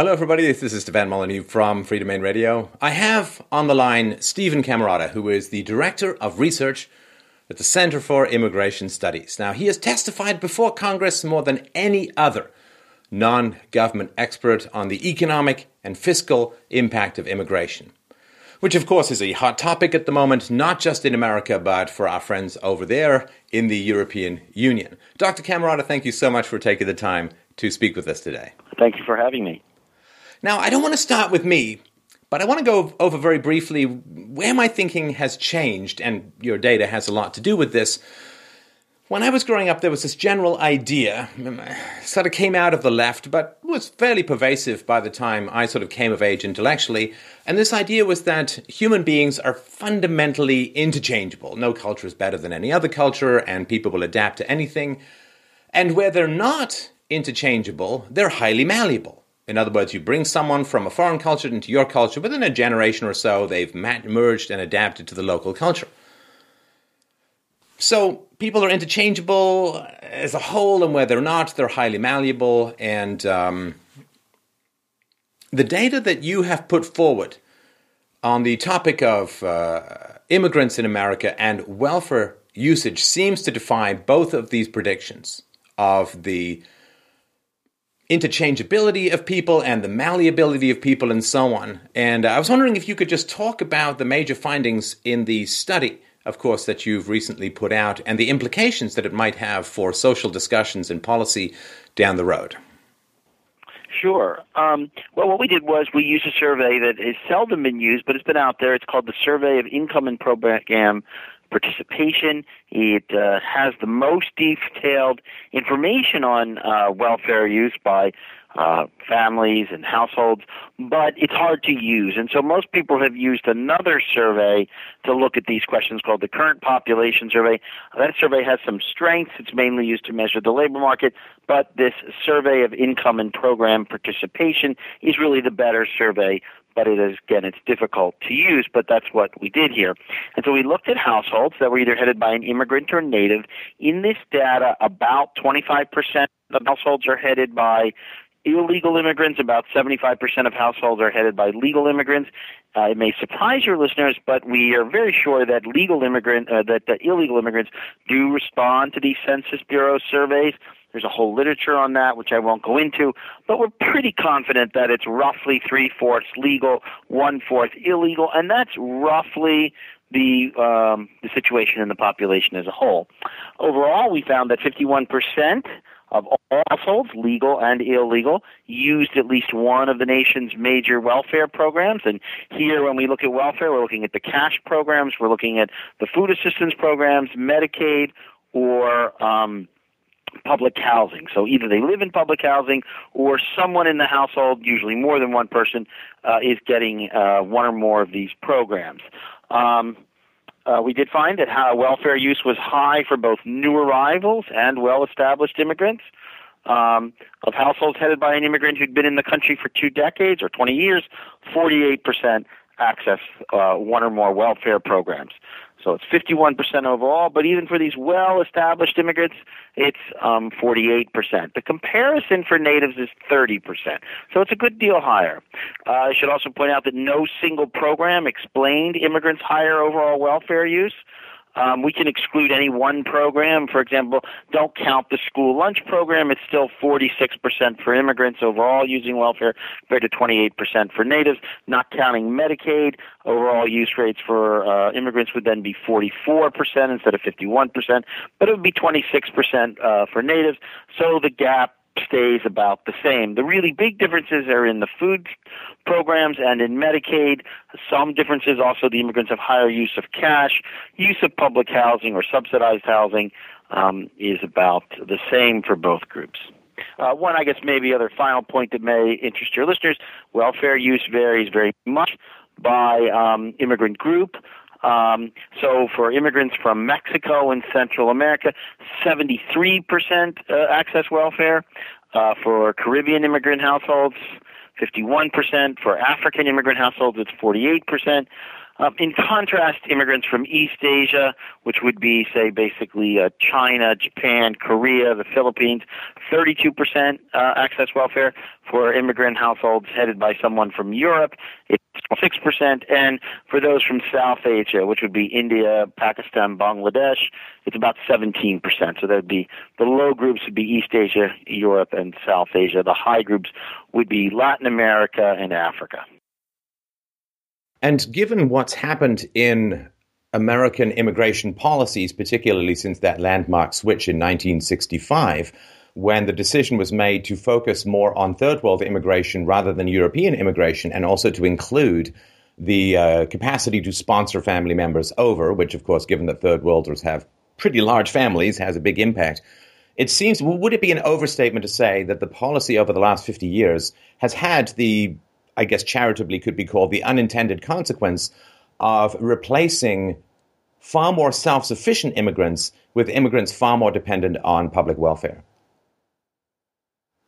Hello, everybody. This is Stefan Molyneux from Freedomain Radio. I have on the line Steven Camarota, who is the Director of Research at the Center for Immigration Studies. Now, he has testified before Congress more than any other non government expert on the economic and fiscal impact of immigration, which, of course, is a hot topic at the moment, not just in America, but for our friends over there in the European Union. Dr. Camarota, thank you so much for taking the time to speak with us today. Thank you for having me. Now, I don't want to start with me, but I want to go over very briefly where my thinking has changed, and your data has a lot to do with this. When I was growing up, there was this general idea, mm, sort of came out of the left, but was fairly pervasive by the time I sort of came of age intellectually. And this idea was that human beings are fundamentally interchangeable. No culture is better than any other culture, and people will adapt to anything. And where they're not interchangeable, they're highly malleable. In other words, you bring someone from a foreign culture into your culture, within a generation or so, they've merged and adapted to the local culture. So people are interchangeable as a whole, and where they're not, they're highly malleable. And um, the data that you have put forward on the topic of uh, immigrants in America and welfare usage seems to defy both of these predictions of the interchangeability of people and the malleability of people and so on. And uh, I was wondering if you could just talk about the major findings in the study, of course, that you've recently put out and the implications that it might have for social discussions and policy down the road. Sure. Um, well, what we did was we used a survey that has seldom been used, but it's been out there. It's called the Survey of Income and Program participation. It uh, has the most detailed information on uh, welfare use by uh, families and households, but it's hard to use. And so most people have used another survey to look at these questions called the Current Population Survey. That survey has some strengths. It's mainly used to measure the labor market, but this survey of income and program participation is really the better survey but it is again it's difficult to use but that's what we did here. And so we looked at households that were either headed by an immigrant or native. In this data about 25% of households are headed by illegal immigrants. About 75% of households are headed by legal immigrants. Uh, it may surprise your listeners but we are very sure that legal immigrant uh, that uh, illegal immigrants do respond to these census bureau surveys there's a whole literature on that, which I won't go into, but we're pretty confident that it's roughly three fourths legal, one fourth illegal, and that's roughly the um, the situation in the population as a whole. Overall, we found that 51 percent of all households, legal and illegal, used at least one of the nation's major welfare programs. And here, when we look at welfare, we're looking at the cash programs, we're looking at the food assistance programs, Medicaid, or um, public housing. So either they live in public housing or someone in the household, usually more than one person, uh, is getting uh, one or more of these programs. Um, uh, we did find that how welfare use was high for both new arrivals and well-established immigrants. Um, of households headed by an immigrant who'd been in the country for two decades or 20 years, 48% access uh, one or more welfare programs. So it's 51% overall, but even for these well-established immigrants, it's um, 48%. The comparison for natives is 30%. So it's a good deal higher. Uh, I should also point out that no single program explained immigrants' higher overall welfare use. Um, we can exclude any one program. For example, don't count the school lunch program. It's still 46% for immigrants overall using welfare compared to 28% for natives. Not counting Medicaid, overall use rates for uh, immigrants would then be 44% instead of 51%, but it would be 26% uh, for natives. So the gap stays about the same. The really big differences are in the food programs and in Medicaid. Some differences also the immigrants have higher use of cash. Use of public housing or subsidized housing um, is about the same for both groups. Uh, one, I guess, maybe other final point that may interest your listeners: welfare use varies very much by um, immigrant group. Um, so for immigrants from Mexico and Central America, 73% uh, access welfare. Uh, for Caribbean immigrant households, 51%. For African immigrant households, it's 48%. Um, in contrast, immigrants from East Asia, which would be, say, basically uh, China, Japan, Korea, the Philippines, 32% uh, access welfare. For immigrant households headed by someone from Europe, it's 6%. And for those from South Asia, which would be India, Pakistan, Bangladesh, it's about 17%. So that would be the low groups would be East Asia, Europe, and South Asia. The high groups would be Latin America and Africa. And given what's happened in American immigration policies, particularly since that landmark switch in 1965, when the decision was made to focus more on third world immigration rather than European immigration, and also to include the uh, capacity to sponsor family members over, which, of course, given that third worlders have pretty large families, has a big impact. It seems, would it be an overstatement to say that the policy over the last 50 years has had the I guess charitably could be called the unintended consequence of replacing far more self sufficient immigrants with immigrants far more dependent on public welfare.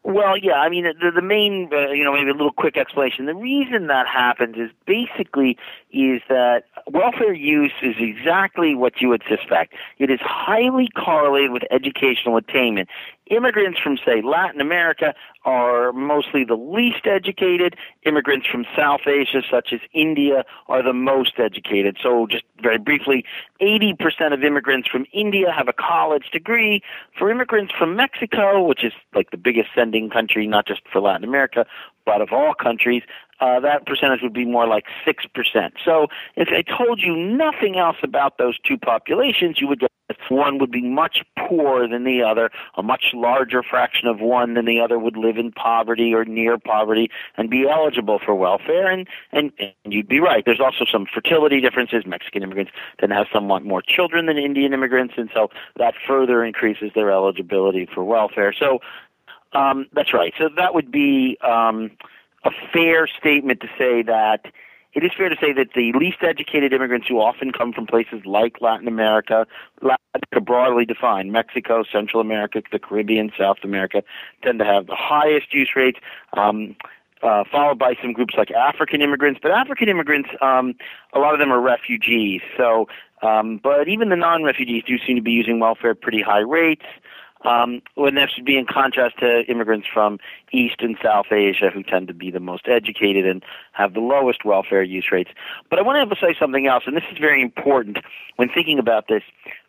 Well, yeah, I mean, the, the main, uh, you know, maybe a little quick explanation. The reason that happens is basically is that welfare use is exactly what you would suspect. It is highly correlated with educational attainment immigrants from, say, Latin America are mostly the least educated. Immigrants from South Asia, such as India, are the most educated. So, just very briefly, 80% of immigrants from India have a college degree. For immigrants from Mexico, which is like the biggest sending country, not just for Latin America, but of all countries, uh, that percentage would be more like 6%. So if I told you nothing else about those two populations, you would guess one would be much poorer than the other, a much larger fraction of one than the other would live in poverty or near poverty and be eligible for welfare. And, and, and you'd be right. There's also some fertility differences. Mexican immigrants tend to have somewhat more children than Indian immigrants, and so that further increases their eligibility for welfare. So um, that's right. So that would be um, a fair statement to say that it is fair to say that the least educated immigrants who often come from places like Latin America, Latin America broadly defined, Mexico, Central America, the Caribbean, South America, tend to have the highest use rates. Um, uh, followed by some groups like African immigrants. But African immigrants, um, a lot of them are refugees. So, um, but even the non-refugees do seem to be using welfare at pretty high rates um, when that should be in contrast to immigrants from East and South Asia who tend to be the most educated and have the lowest welfare use rates. But I want to emphasize something else, and this is very important when thinking about this.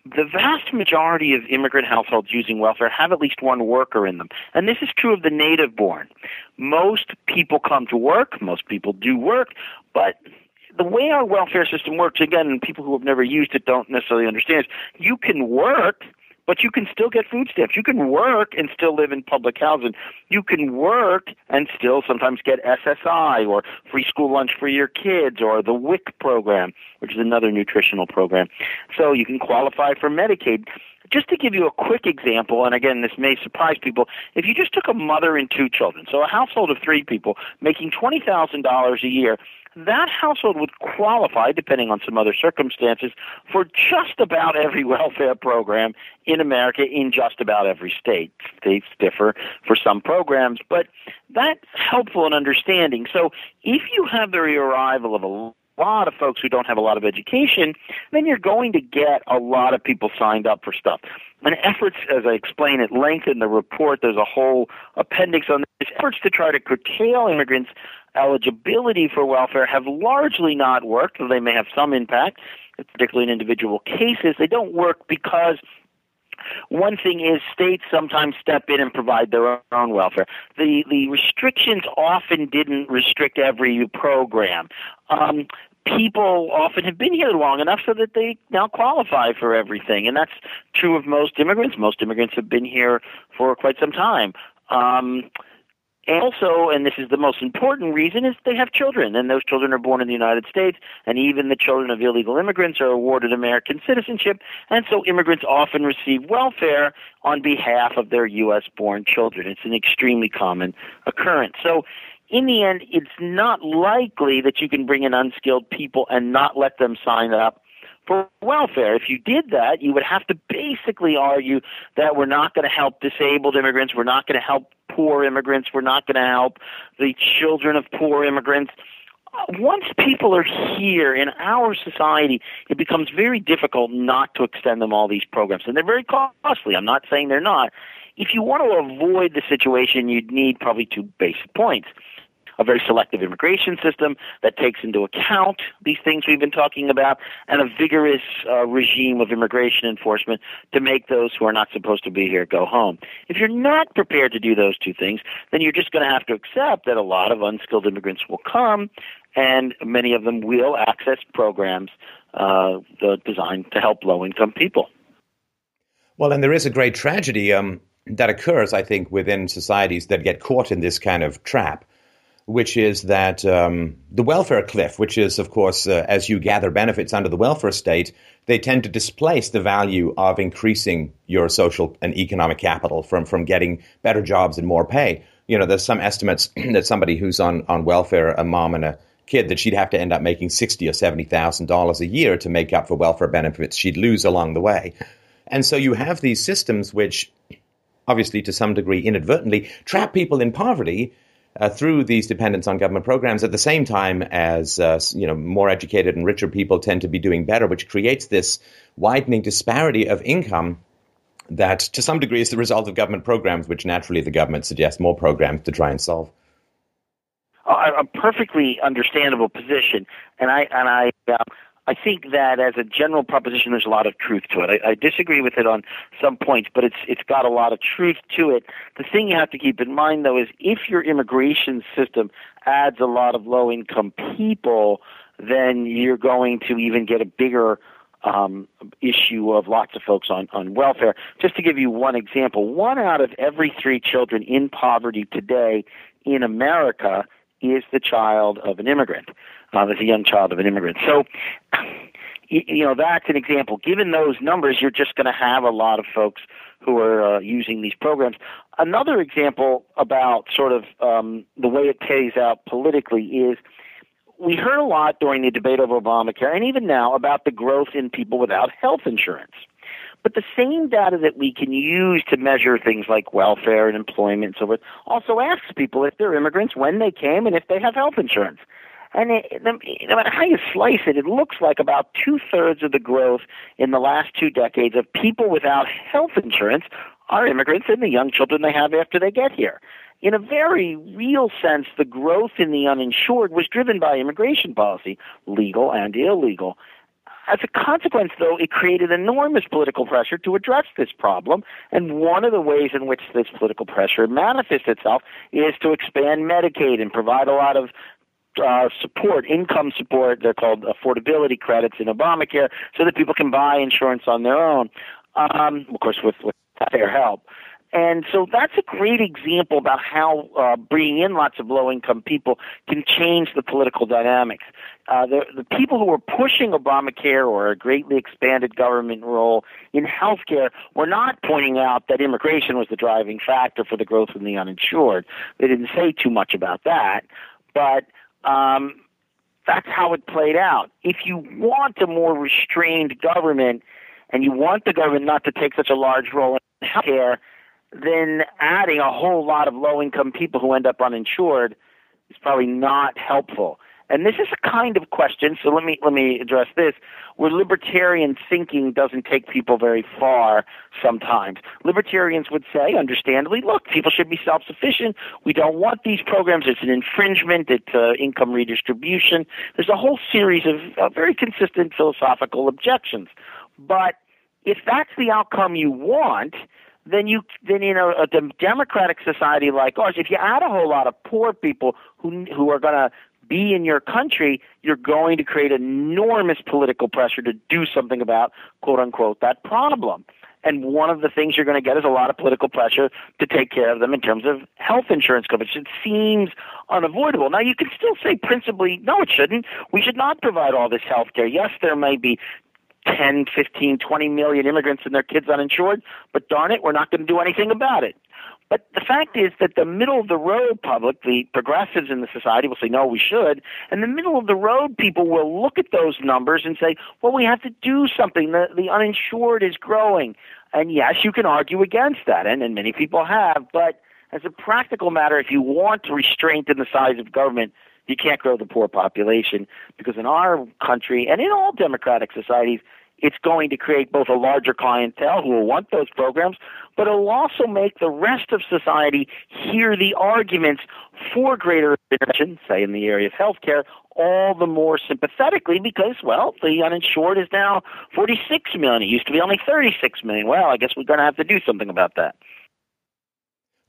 The vast majority of immigrant households using welfare have at least one worker in them. And this is true of the native born. Most people come to work, most people do work, but the way our welfare system works, again, and people who have never used it don't necessarily understand, you can work but you can still get food stamps. You can work and still live in public housing. You can work and still sometimes get SSI or free school lunch for your kids or the WIC program, which is another nutritional program. So you can qualify for Medicaid. Just to give you a quick example, and again, this may surprise people, if you just took a mother and two children, so a household of three people making $20,000 a year, that household would qualify, depending on some other circumstances, for just about every welfare program in America in just about every state. States differ for some programs, but that's helpful in understanding. So if you have the arrival of a lot of folks who don't have a lot of education, then you're going to get a lot of people signed up for stuff. And efforts, as I explain at length in the report, there's a whole appendix on this, efforts to try to curtail immigrants eligibility for welfare have largely not worked, though they may have some impact, particularly in individual cases. They don't work because one thing is states sometimes step in and provide their own welfare. The the restrictions often didn't restrict every program. Um, people often have been here long enough so that they now qualify for everything, and that's true of most immigrants. Most immigrants have been here for quite some time. Um, and also, and this is the most important reason, is they have children, and those children are born in the United States, and even the children of illegal immigrants are awarded American citizenship, and so immigrants often receive welfare on behalf of their U.S. born children. It's an extremely common occurrence. So, in the end, it's not likely that you can bring in unskilled people and not let them sign up for welfare. If you did that, you would have to basically argue that we're not going to help disabled immigrants, we're not going to help poor immigrants, we're not going to help the children of poor immigrants. once people are here in our society, it becomes very difficult not to extend them all these programs. And they're very costly. I'm not saying they're not. If you want to avoid the situation, you'd need probably two basic points a very selective immigration system that takes into account these things we've been talking about, and a vigorous uh, regime of immigration enforcement to make those who are not supposed to be here go home. If you're not prepared to do those two things, then you're just going to have to accept that a lot of unskilled immigrants will come, and many of them will access programs uh, designed to help low income people. Well, and there is a great tragedy um, that occurs, I think, within societies that get caught in this kind of trap which is that um, the welfare cliff, which is, of course, uh, as you gather benefits under the welfare state, they tend to displace the value of increasing your social and economic capital from, from getting better jobs and more pay. You know, there's some estimates that somebody who's on, on welfare, a mom and a kid, that she'd have to end up making sixty or seventy thousand dollars a year to make up for welfare benefits she'd lose along the way. And so you have these systems which, obviously to some degree inadvertently, trap people in poverty uh, through these dependence on government programs at the same time as uh, you know more educated and richer people tend to be doing better, which creates this widening disparity of income that to some degree is the result of government programs, which naturally the government suggests more programs to try and solve. a perfectly understandable position, and I and I uh, I think that as a general proposition, there's a lot of truth to it. I, I disagree with it on some points, but it's it's got a lot of truth to it. The thing you have to keep in mind, though, is if your immigration system adds a lot of low-income people, then you're going to even get a bigger um, issue of lots of folks on, on welfare. Just to give you one example, one out of every three children in poverty today in America is the child of an immigrant uh, as a young child of an immigrant. So, you know, that's an example. Given those numbers, you're just going to have a lot of folks who are uh, using these programs. Another example about sort of um, the way it pays out politically is we heard a lot during the debate over Obamacare and even now about the growth in people without health insurance. But the same data that we can use to measure things like welfare and employment and so forth also asks people if they're immigrants, when they came, and if they have health insurance. And it, no matter how you slice it, it looks like about two thirds of the growth in the last two decades of people without health insurance are immigrants and the young children they have after they get here. In a very real sense, the growth in the uninsured was driven by immigration policy, legal and illegal. As a consequence, though, it created enormous political pressure to address this problem. And one of the ways in which this political pressure manifests itself is to expand Medicaid and provide a lot of uh, support, income support. They're called affordability credits in Obamacare, so that people can buy insurance on their own. Um, of course, with, with taxpayer help. And so that's a great example about how uh, bringing in lots of low income people can change the political dynamics. Uh, the, the people who were pushing Obamacare or a greatly expanded government role in healthcare were not pointing out that immigration was the driving factor for the growth in the uninsured. They didn't say too much about that. But um, that's how it played out. If you want a more restrained government and you want the government not to take such a large role in healthcare, then adding a whole lot of low income people who end up uninsured is probably not helpful. And this is a kind of question, so let me let me address this, where libertarian thinking doesn't take people very far sometimes. Libertarians would say, understandably, look, people should be self-sufficient. We don't want these programs. It's an infringement. It's uh, income redistribution. There's a whole series of uh, very consistent philosophical objections. But if that's the outcome you want, then you then in a, a democratic society like ours, if you add a whole lot of poor people who who are going to be in your country, you're going to create enormous political pressure to do something about, quote unquote, that problem. And one of the things you're going to get is a lot of political pressure to take care of them in terms of health insurance coverage. It seems unavoidable. Now, you can still say principally, no, it shouldn't. We should not provide all this health care. Yes, there may be 10, 15, 20 million immigrants and their kids uninsured, but darn it, we're not going to do anything about it. But the fact is that the middle of the road public, the progressives in the society will say, no, we should. And the middle of the road people will look at those numbers and say, well, we have to do something. The, the uninsured is growing. And yes, you can argue against that, and, and many people have. But as a practical matter, if you want restraint in the size of government, you can't grow the poor population because in our country and in all democratic societies, it's going to create both a larger clientele who will want those programs, but it'll also make the rest of society hear the arguments for greater intervention, say in the area of healthcare, all the more sympathetically because, well, the uninsured is now 46 million. It used to be only 36 million. Well, I guess we're going to have to do something about that.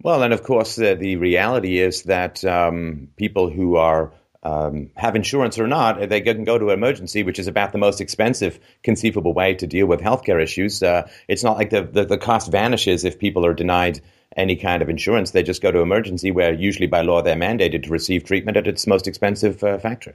Well, and of course, the, the reality is that um, people who are um, have insurance or not, they can go to emergency, which is about the most expensive conceivable way to deal with healthcare issues. Uh, it's not like the, the, the, cost vanishes if people are denied any kind of insurance. They just go to emergency, where usually by law they're mandated to receive treatment at its most expensive uh, factor.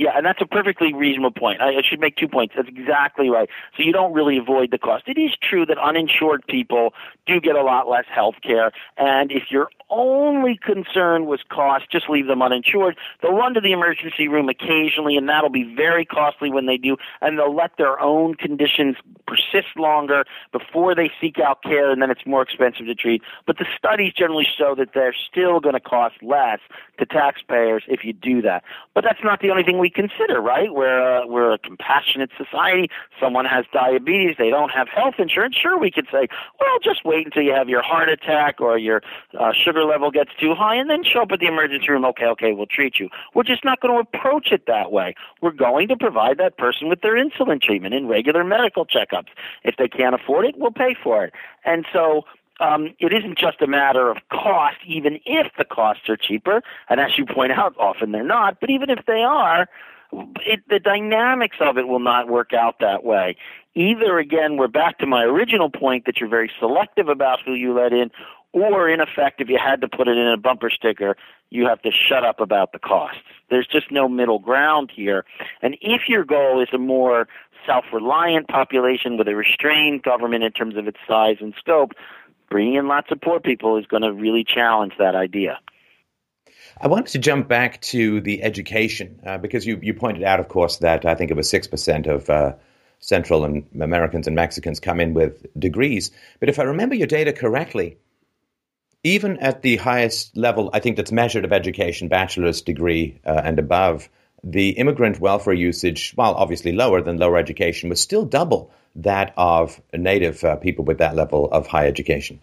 Yeah, and that's a perfectly reasonable point. I, should make two points. That's exactly right. So you don't really avoid the cost. It is true that uninsured people do get a lot less health care, and if your only concern was cost, just leave them uninsured. They'll run to the emergency room occasionally, and that'll be very costly when they do, and they'll let their own conditions persist longer before they seek out care, and then it's more expensive to treat. But the studies generally show that they're still going to cost less to taxpayers if you do that. But that's not the only thing we consider, right? We're uh, we're a compassionate society. Someone has diabetes, they don't have health insurance. Sure, we could say, well, just wait until you have your heart attack or your uh, sugar level gets too high, and then show up at the emergency room. Okay, okay, we'll treat you. We're just not going to approach it that way. We're going to provide that person with their insulin treatment and regular medical checkups. If they can't afford it, we'll pay for it. And so um, it isn't just a matter of cost, even if the costs are cheaper. And as you point out, often they're not. But even if they are, it, the dynamics of it will not work out that way. Either again, we're back to my original point that you're very selective about who you let in, or in effect, if you had to put it in a bumper sticker, you have to shut up about the costs. There's just no middle ground here. And if your goal is a more self-reliant population with a restrained government in terms of its size and scope, bringing in lots of poor people is going to really challenge that idea. I wanted to jump back to the education uh, because you, you pointed out, of course, that I think it was 6% of uh, Central and Americans and Mexicans come in with degrees. But if I remember your data correctly, even at the highest level, I think that's measured of education, bachelor's degree uh, and above, the immigrant welfare usage, while obviously lower than lower education, was still double that of native uh, people with that level of high education.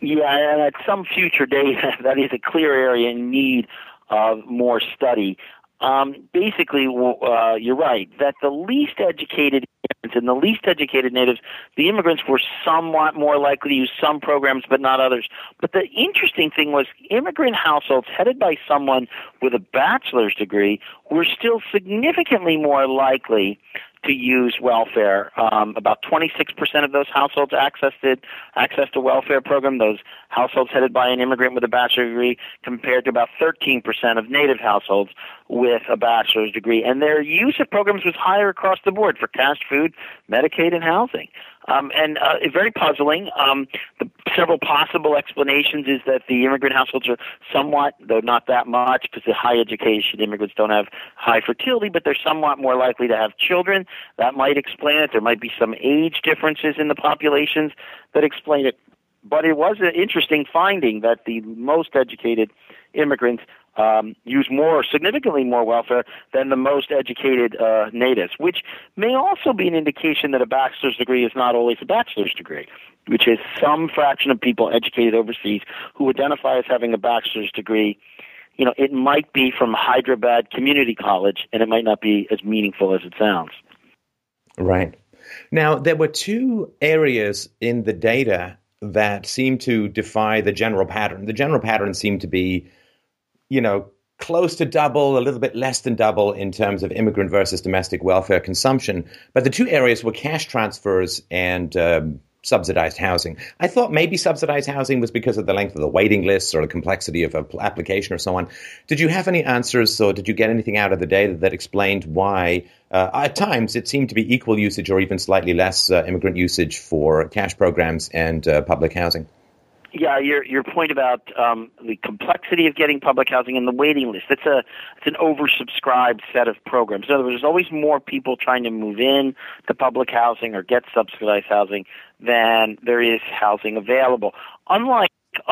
Yeah, and at some future date, that is a clear area in need of more study. Um, basically, uh, you're right that the least educated immigrants and the least educated natives, the immigrants were somewhat more likely to use some programs, but not others. But the interesting thing was immigrant households headed by someone with a bachelor's degree were still significantly more likely to use welfare. Um, about 26% of those households accessed it, a welfare program. Those households headed by an immigrant with a bachelor's degree, compared to about 13% of native households with a bachelor's degree. And their use of programs was higher across the board for cash food, Medicaid, and housing. Um, and uh, very puzzling. Um, the several possible explanations is that the immigrant households are somewhat, though not that much, because the high education immigrants don't have high fertility, but they're somewhat more likely to have children. That might explain it. There might be some age differences in the populations that explain it. But it was an interesting finding that the most educated immigrants um, use more, significantly more welfare than the most educated uh, natives, which may also be an indication that a bachelor's degree is not always a bachelor's degree, which is some fraction of people educated overseas who identify as having a bachelor's degree. You know, it might be from Hyderabad Community College, and it might not be as meaningful as it sounds. Right. Now, there were two areas in the data that seem to defy the general pattern. The general pattern seemed to be you know, close to double, a little bit less than double in terms of immigrant versus domestic welfare consumption. But the two areas were cash transfers and um, subsidized housing. I thought maybe subsidized housing was because of the length of the waiting lists or the complexity of an application or so on. Did you have any answers or did you get anything out of the data that explained why uh, at times it seemed to be equal usage or even slightly less uh, immigrant usage for cash programs and uh, public housing? Yeah, your your point about um, the complexity of getting public housing and the waiting list. It's a it's an oversubscribed set of programs. In other words, there's always more people trying to move in to public housing or get subsidized housing than there is housing available. Unlike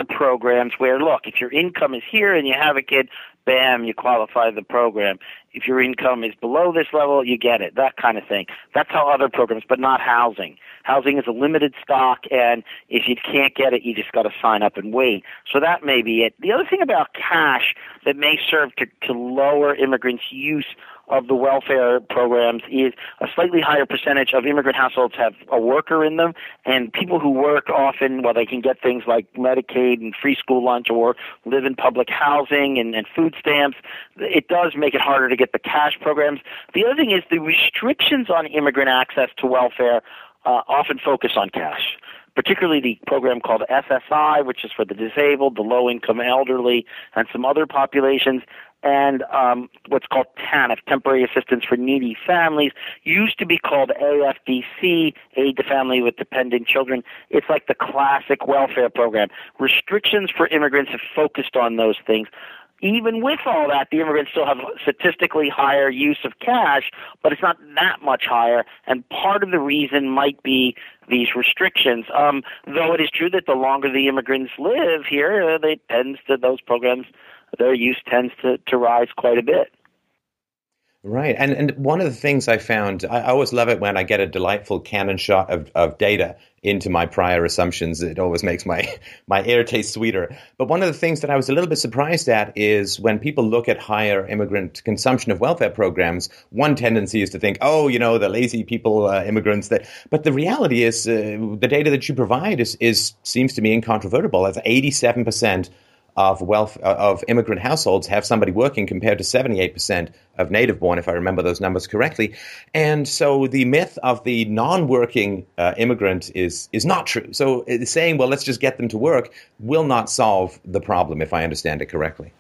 programs where look, if your income is here and you have a kid, bam, you qualify the program. If your income is below this level, you get it. That kind of thing. That's how other programs, but not housing. Housing is a limited stock, and if you can't get it, you just got to sign up and wait. So that may be it. The other thing about cash that may serve to, to lower immigrants' use of the welfare programs is a slightly higher percentage of immigrant households have a worker in them, and people who work often, well, they can get things like Medicaid and free school lunch or live in public housing and, and food stamps. It does make it harder to get the cash programs. The other thing is the restrictions on immigrant access to welfare uh, often focus on cash particularly the program called SSI, which is for the disabled, the low income elderly, and some other populations and um, what's called TANF, Temporary Assistance for Needy Families, used to be called AFDC, Aid to Family with Dependent Children. It's like the classic welfare program. Restrictions for immigrants have focused on those things. Even with all that, the immigrants still have statistically higher use of cash, but it's not that much higher. And part of the reason might be these restrictions. Um, though it is true that the longer the immigrants live here, uh, they tends to those programs their use tends to, to rise quite a bit. Right. And and one of the things I found, I always love it when I get a delightful cannon shot of, of data into my prior assumptions. It always makes my, my air taste sweeter. But one of the things that I was a little bit surprised at is when people look at higher immigrant consumption of welfare programs, one tendency is to think, oh, you know, the lazy people, uh, immigrants. That, but the reality is, uh, the data that you provide is, is seems to me incontrovertible. That's 87% of wealth uh, of immigrant households have somebody working compared to 78% of native born if I remember those numbers correctly. And so the myth of the non-working uh, immigrant is is not true. So saying well let's just get them to work will not solve the problem if I understand it correctly.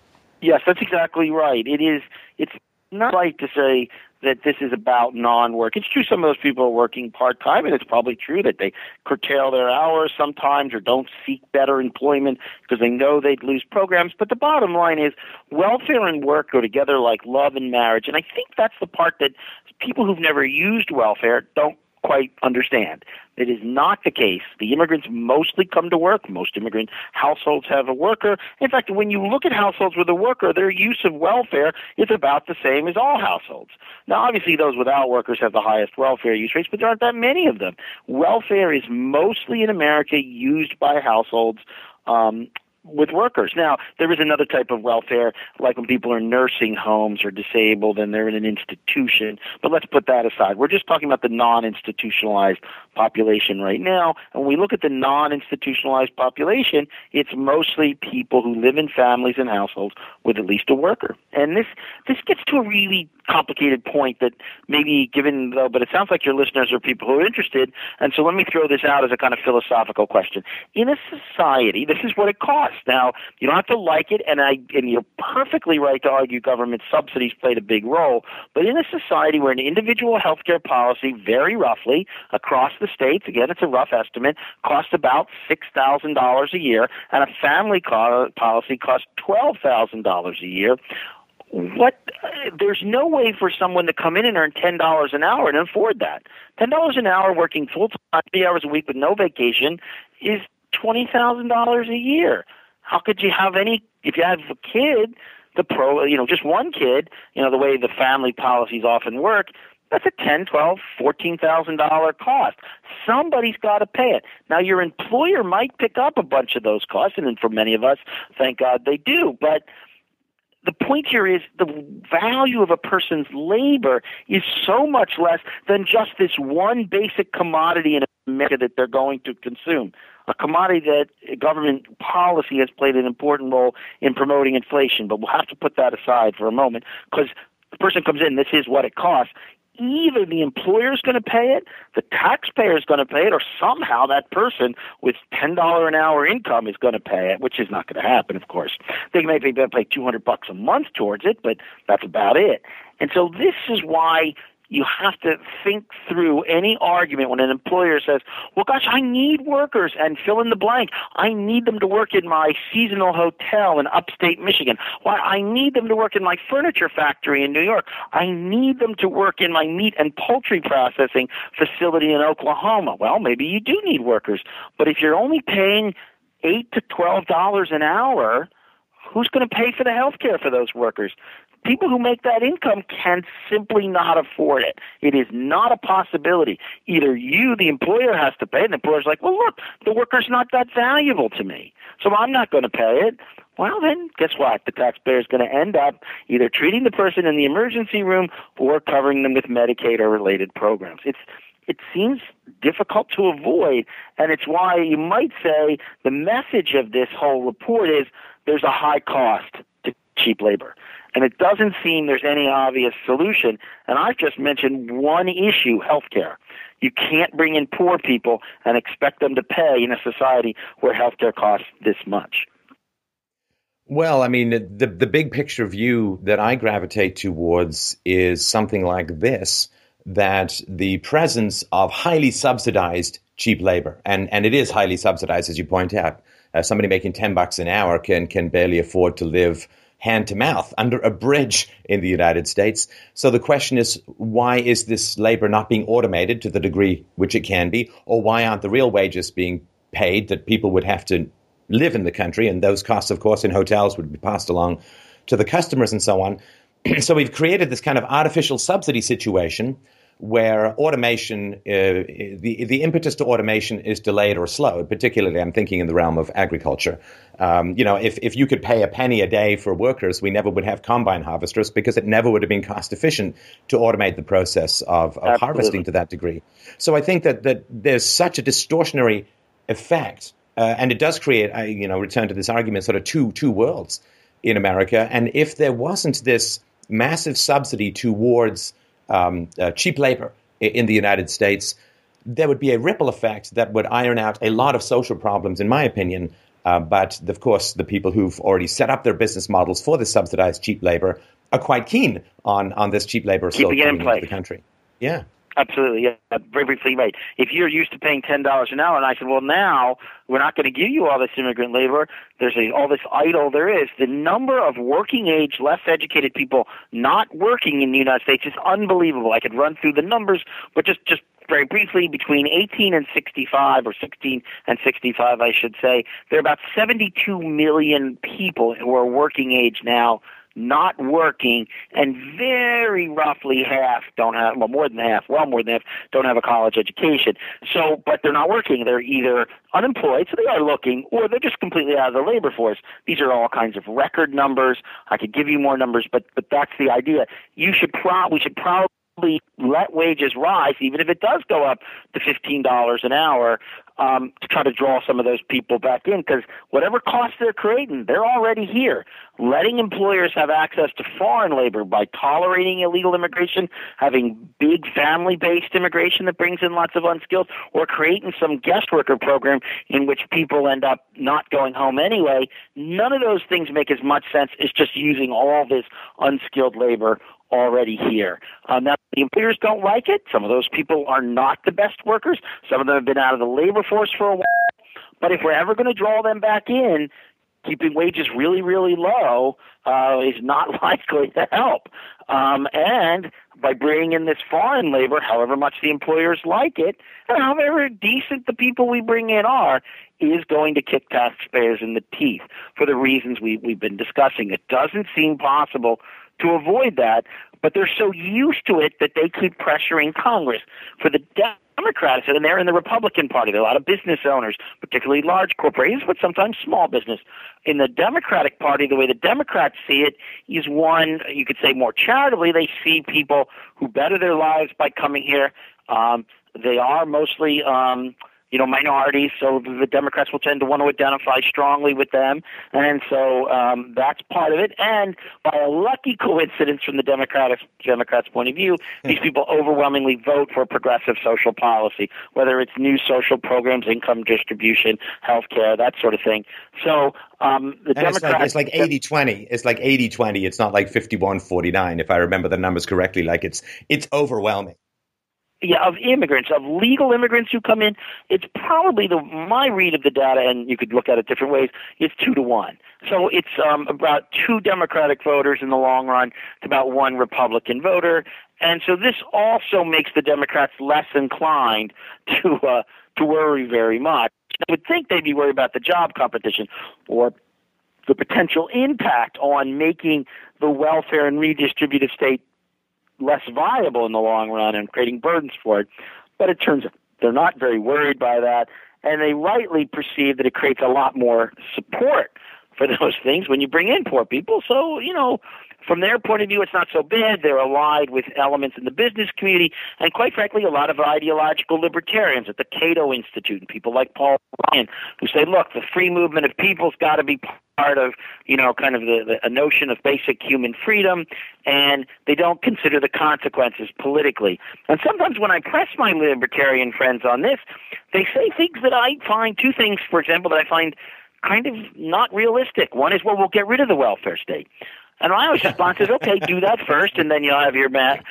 Yes that's exactly right. It is it's not right to say that this is about non-work. It's true some of those people are working part-time, and it's probably true that they curtail their hours sometimes or don't seek better employment because they know they'd lose programs. But the bottom line is welfare and work go together like love and marriage. And I think that's the part that people who've never used welfare don't quite understand. It is not the case. The immigrants mostly come to work. Most immigrant households have a worker. In fact, when you look at households with a worker, their use of welfare is about the same as all households. Now, obviously, those without workers have the highest welfare use rates, but there aren't that many of them. Welfare is mostly in America used by households um, with workers. Now, there is another type of welfare, like when people are in nursing homes or disabled and they're in an institution. But let's put that aside. We're just talking about the non-institutionalized population right now. And when we look at the non-institutionalized population, it's mostly people who live in families and households with at least a worker. And this this gets to a really complicated point that maybe given though, but it sounds like your listeners are people who are interested. And so let me throw this out as a kind of philosophical question. In a society, this is what it costs. Now, you don't have to like it, and I and you're perfectly right to argue government subsidies played a big role. But in a society where an individual health care policy, very roughly across the states, again, it's a rough estimate, costs about six thousand dollars a year, and a family co- policy costs twelve thousand dollars a year what there's no way for someone to come in and earn ten dollars an hour and afford that ten dollars an hour working full time three hours a week with no vacation is twenty thousand dollars a year how could you have any if you have a kid the pro you know just one kid you know the way the family policies often work that's a ten, twelve, fourteen thousand dollar cost. Somebody's got to pay it. Now your employer might pick up a bunch of those costs, and for many of us, thank God they do. But the point here is the value of a person's labor is so much less than just this one basic commodity in America that they're going to consume. A commodity that government policy has played an important role in promoting inflation, but we'll have to put that aside for a moment because the person comes in, this is what it costs either the employer is going to pay it, the taxpayer is going to pay it, or somehow that person with ten dollar an hour income is going to pay it, which is not going to happen, of course. They may be able to pay two hundred bucks a month towards it, but that's about it. And so this is why you have to think through any argument when an employer says, well, gosh, I need workers and fill in the blank. I need them to work in my seasonal hotel in upstate Michigan. Why, I need them to work in my furniture factory in New York. I need them to work in my meat and poultry processing facility in Oklahoma. Well, maybe you do need workers. But if you're only paying eight to twelve dollars an hour, who's going to pay for the health care for those workers? People who make that income can simply not afford it. It is not a possibility. Either you, the employer, has to pay, and the employer's like, well, look, the worker's not that valuable to me, so I'm not going to pay it. Well, then, guess what? The taxpayer is going to end up either treating the person in the emergency room or covering them with Medicaid or related programs. It's it seems difficult to avoid, and it's why you might say the message of this whole report is there's a high cost to cheap labor. And it doesn't seem there's any obvious solution. And I've just mentioned one issue healthcare. You can't bring in poor people and expect them to pay in a society where healthcare costs this much. Well, I mean, the the big picture view that I gravitate towards is something like this: that the presence of highly subsidized cheap labor, and and it is highly subsidized, as you point out. Uh, somebody making ten bucks an hour can can barely afford to live hand to mouth under a bridge in the United States. So the question is, why is this labor not being automated to the degree which it can be, or why aren't the real wages being paid that people would have to live in the country, and those costs, of course, in hotels would be passed along to the customers and so on. so we've created this kind of artificial subsidy situation where automation, uh, the, the impetus to automation is delayed or slowed, particularly I'm thinking in the realm of agriculture. Um, you know, if, if you could pay a penny a day for workers, we never would have combine harvesters because it never would have been cost efficient to automate the process of, of harvesting to that degree. So I think that, that there's such a distortionary effect, uh, and it does create, I, you know, return to this argument, sort of two, two worlds in America. And if there wasn't this massive subsidy towards um, uh, cheap labor in the United States, there would be a ripple effect that would iron out a lot of social problems, in my opinion. Uh, but of course, the people who've already set up their business models for this subsidized cheap labor are quite keen on, on this cheap labor still coming into the country. Yeah. Absolutely, yeah, very briefly, right. If you're used to paying ten dollars an hour, and I said, well, now we're not going to give you all this immigrant labor. There's all this idle there is. The number of working age, less educated people not working in the United States is unbelievable. I could run through the numbers, but just just very briefly, between 18 and 65, or 16 and 65, I should say, there are about 72 million people who are working age now not working, and very roughly half don't have, well, more than half, well, more than half don't have a college education. So, but they're not working. They're either unemployed, so they are looking, or they're just completely out of the labor force. These are all kinds of record numbers. I could give you more numbers, but but that's the idea. You should pro- we should probably let wages rise, even if it does go up to fifteen dollars an hour, um, to try to draw some of those people back in. Because whatever costs they're creating, they're already here. Letting employers have access to foreign labor by tolerating illegal immigration, having big family-based immigration that brings in lots of unskilled, or creating some guest worker program in which people end up not going home anyway. None of those things make as much sense as just using all this unskilled labor already here. Um, now, the employers don't like it. Some of those people are not the best workers. Some of them have been out of the labor force for a while. But if we're ever going to draw them back in, keeping wages really, really low uh, is not likely to help. Um, and by bringing in this foreign labor, however much the employers like it, and however decent the people we bring in are, is going to kick taxpayers in the teeth for the reasons we, we've been discussing. It doesn't seem possible to avoid that, but they're so used to it that they keep pressuring Congress. For the Democrats, and they're in the Republican Party, there are a lot of business owners, particularly large corporations, but sometimes small business. In the Democratic Party, the way the Democrats see it is one, you could say more charitably, they see people who better their lives by coming here. Um, they are mostly um, you know, minorities, so the Democrats will tend to want to identify strongly with them, and so um, that's part of it. And by a lucky coincidence from the Democratic Democrats' point of view, these people overwhelmingly vote for progressive social policy, whether it's new social programs, income distribution, health care, that sort of thing. So um, the and Democrats. It's like, it's like 80 20. It's like 80 20. It's not like 51 49, if I remember the numbers correctly. Like it's, it's overwhelming yeah, of immigrants, of legal immigrants who come in, it's probably the my read of the data, and you could look at it different ways. It's two to one, so it's um, about two Democratic voters in the long run to about one Republican voter, and so this also makes the Democrats less inclined to uh, to worry very much. I would think they'd be worried about the job competition, or the potential impact on making the welfare and redistributive state less viable in the long run and creating burdens for it. But it turns out they're not very worried by that, and they rightly perceive that it creates a lot more support for those things when you bring in poor people. So, you know, from their point of view, it's not so bad. They're allied with elements in the business community, and quite frankly, a lot of ideological libertarians at the Cato Institute and people like Paul Ryan who say, look, the free movement of people's got to be part of, you know, kind of the, the a notion of basic human freedom, and they don't consider the consequences politically. And sometimes when I press my libertarian friends on this, they say things that I find, two things, for example, that I find kind of not realistic. One is, well, we'll get rid of the welfare state. And my response is, okay, do that first, and then you'll have your mass,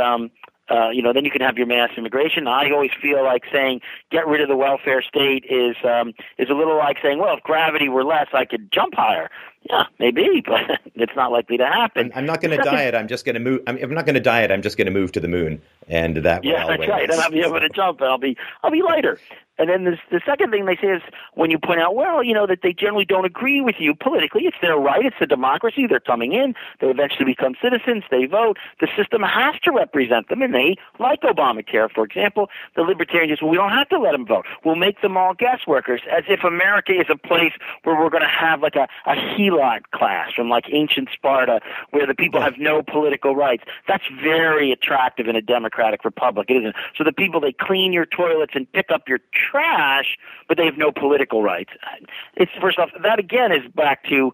um, uh, you know, then you can have your mass immigration. I always feel like saying get rid of the welfare state is um, is a little like saying, well, if gravity were less, I could jump higher. Yeah, maybe, but it's not likely to happen. I'm not going to diet. I'm just going to move. I'm, I'm not going to diet. I'm just going to move to the moon, and that. Yeah, that's right. And I'll be able to jump, and I'll be I'll be lighter. And then the, the second thing they say is when you point out, well, you know, that they generally don't agree with you politically, it's their right, it's a democracy, they're coming in, they eventually become citizens, they vote, the system has to represent them, and they, like Obamacare, for example, the libertarians, well, we don't have to let them vote. We'll make them all guest workers, as if America is a place where we're going to have like a, a helot class from like ancient Sparta, where the people have no political rights. That's very attractive in a democratic republic, isn't it? So the people, they clean your toilets and pick up your trash, but they have no political rights. It's first off that again is back to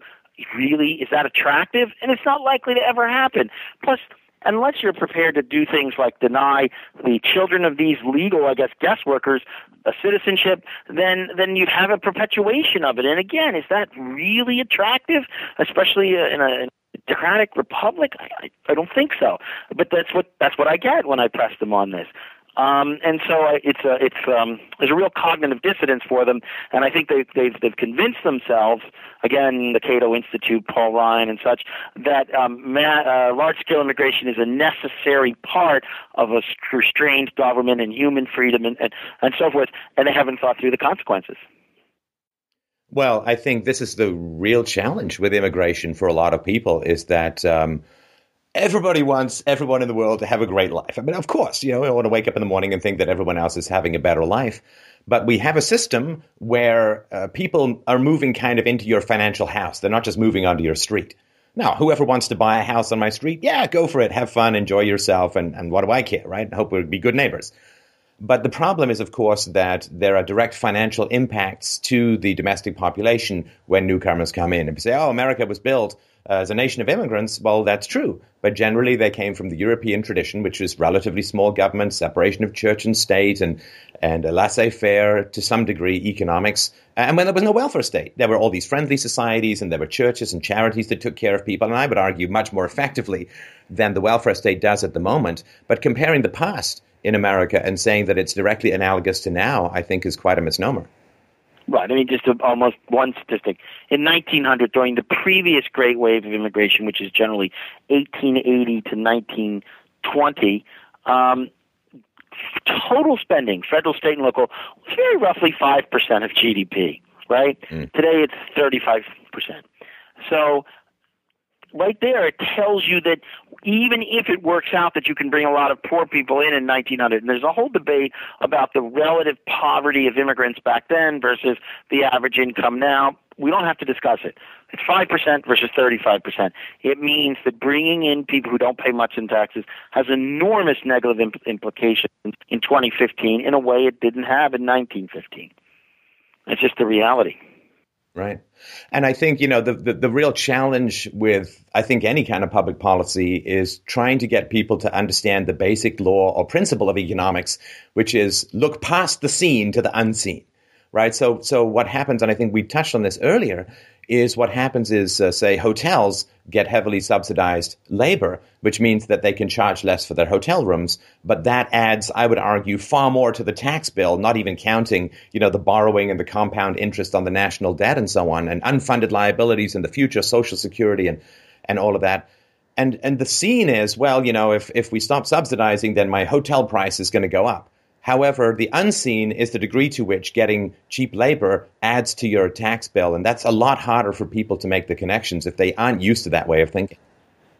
really is that attractive? And it's not likely to ever happen. Plus unless you're prepared to do things like deny the children of these legal, I guess, guest workers a citizenship, then then you have a perpetuation of it. And again, is that really attractive, especially in a, democratic republic? I, I, I don't think so. But that's what that's what I get when I press them on this. Um, and so it's a, it's um, there's a real cognitive dissonance for them, and I think they've they've, they've convinced themselves again, the Cato Institute, Paul Ryan, and such that um, uh, large-scale immigration is a necessary part of a restrained government and human freedom and, and and so forth, and they haven't thought through the consequences. Well, I think this is the real challenge with immigration for a lot of people is that. Um, everybody wants everyone in the world to have a great life. I mean, of course, you know, we want to wake up in the morning and think that everyone else is having a better life. But we have a system where uh, people are moving kind of into your financial house. They're not just moving onto your street. Now, whoever wants to buy a house on my street, yeah, go for it. Have fun, enjoy yourself, and, and what do I care, right? I hope we'll be good neighbors. But the problem is, of course, that there are direct financial impacts to the domestic population when newcomers come in. And we say, oh, America was built Uh, as a nation of immigrants, well, that's true. But generally, they came from the European tradition, which was relatively small government, separation of church and state, and, and laissez faire, to some degree, economics. And when there was no welfare state, there were all these friendly societies, and there were churches and charities that took care of people, and I would argue much more effectively than the welfare state does at the moment. But comparing the past in America and saying that it's directly analogous to now, I think is quite a misnomer. Right. I mean, just a, almost one statistic. In 1900, during the previous great wave of immigration, which is generally 1880 to 1920, um, total spending, federal, state, and local, was very roughly 5% of GDP, right? Mm. Today it's 35%. So right there, it tells you that even if it works out that you can bring a lot of poor people in in 1900, and there's a whole debate about the relative poverty of immigrants back then versus the average income now. We don't have to discuss it. It's 5% versus 35%. It means that bringing in people who don't pay much in taxes has enormous negative imp- implications in 2015 in a way it didn't have in 1915. It's just the reality. Right. And I think, you know, the, the, the, real challenge with, I think, any kind of public policy is trying to get people to understand the basic law or principle of economics, which is look past the seen to the unseen. Right. So, so what happens, and I think we touched on this earlier, is what happens is, uh, say, hotels get heavily subsidized labor, which means that they can charge less for their hotel rooms. But that adds, I would argue, far more to the tax bill, not even counting, you know, the borrowing and the compound interest on the national debt and so on, and unfunded liabilities in the future, social security and, and all of that. And, and the seen is, well, you know, if, if we stop subsidizing, then my hotel price is going to go up. However, the unseen is the degree to which getting cheap labor adds to your tax bill, and that's a lot harder for people to make the connections if they aren't used to that way of thinking.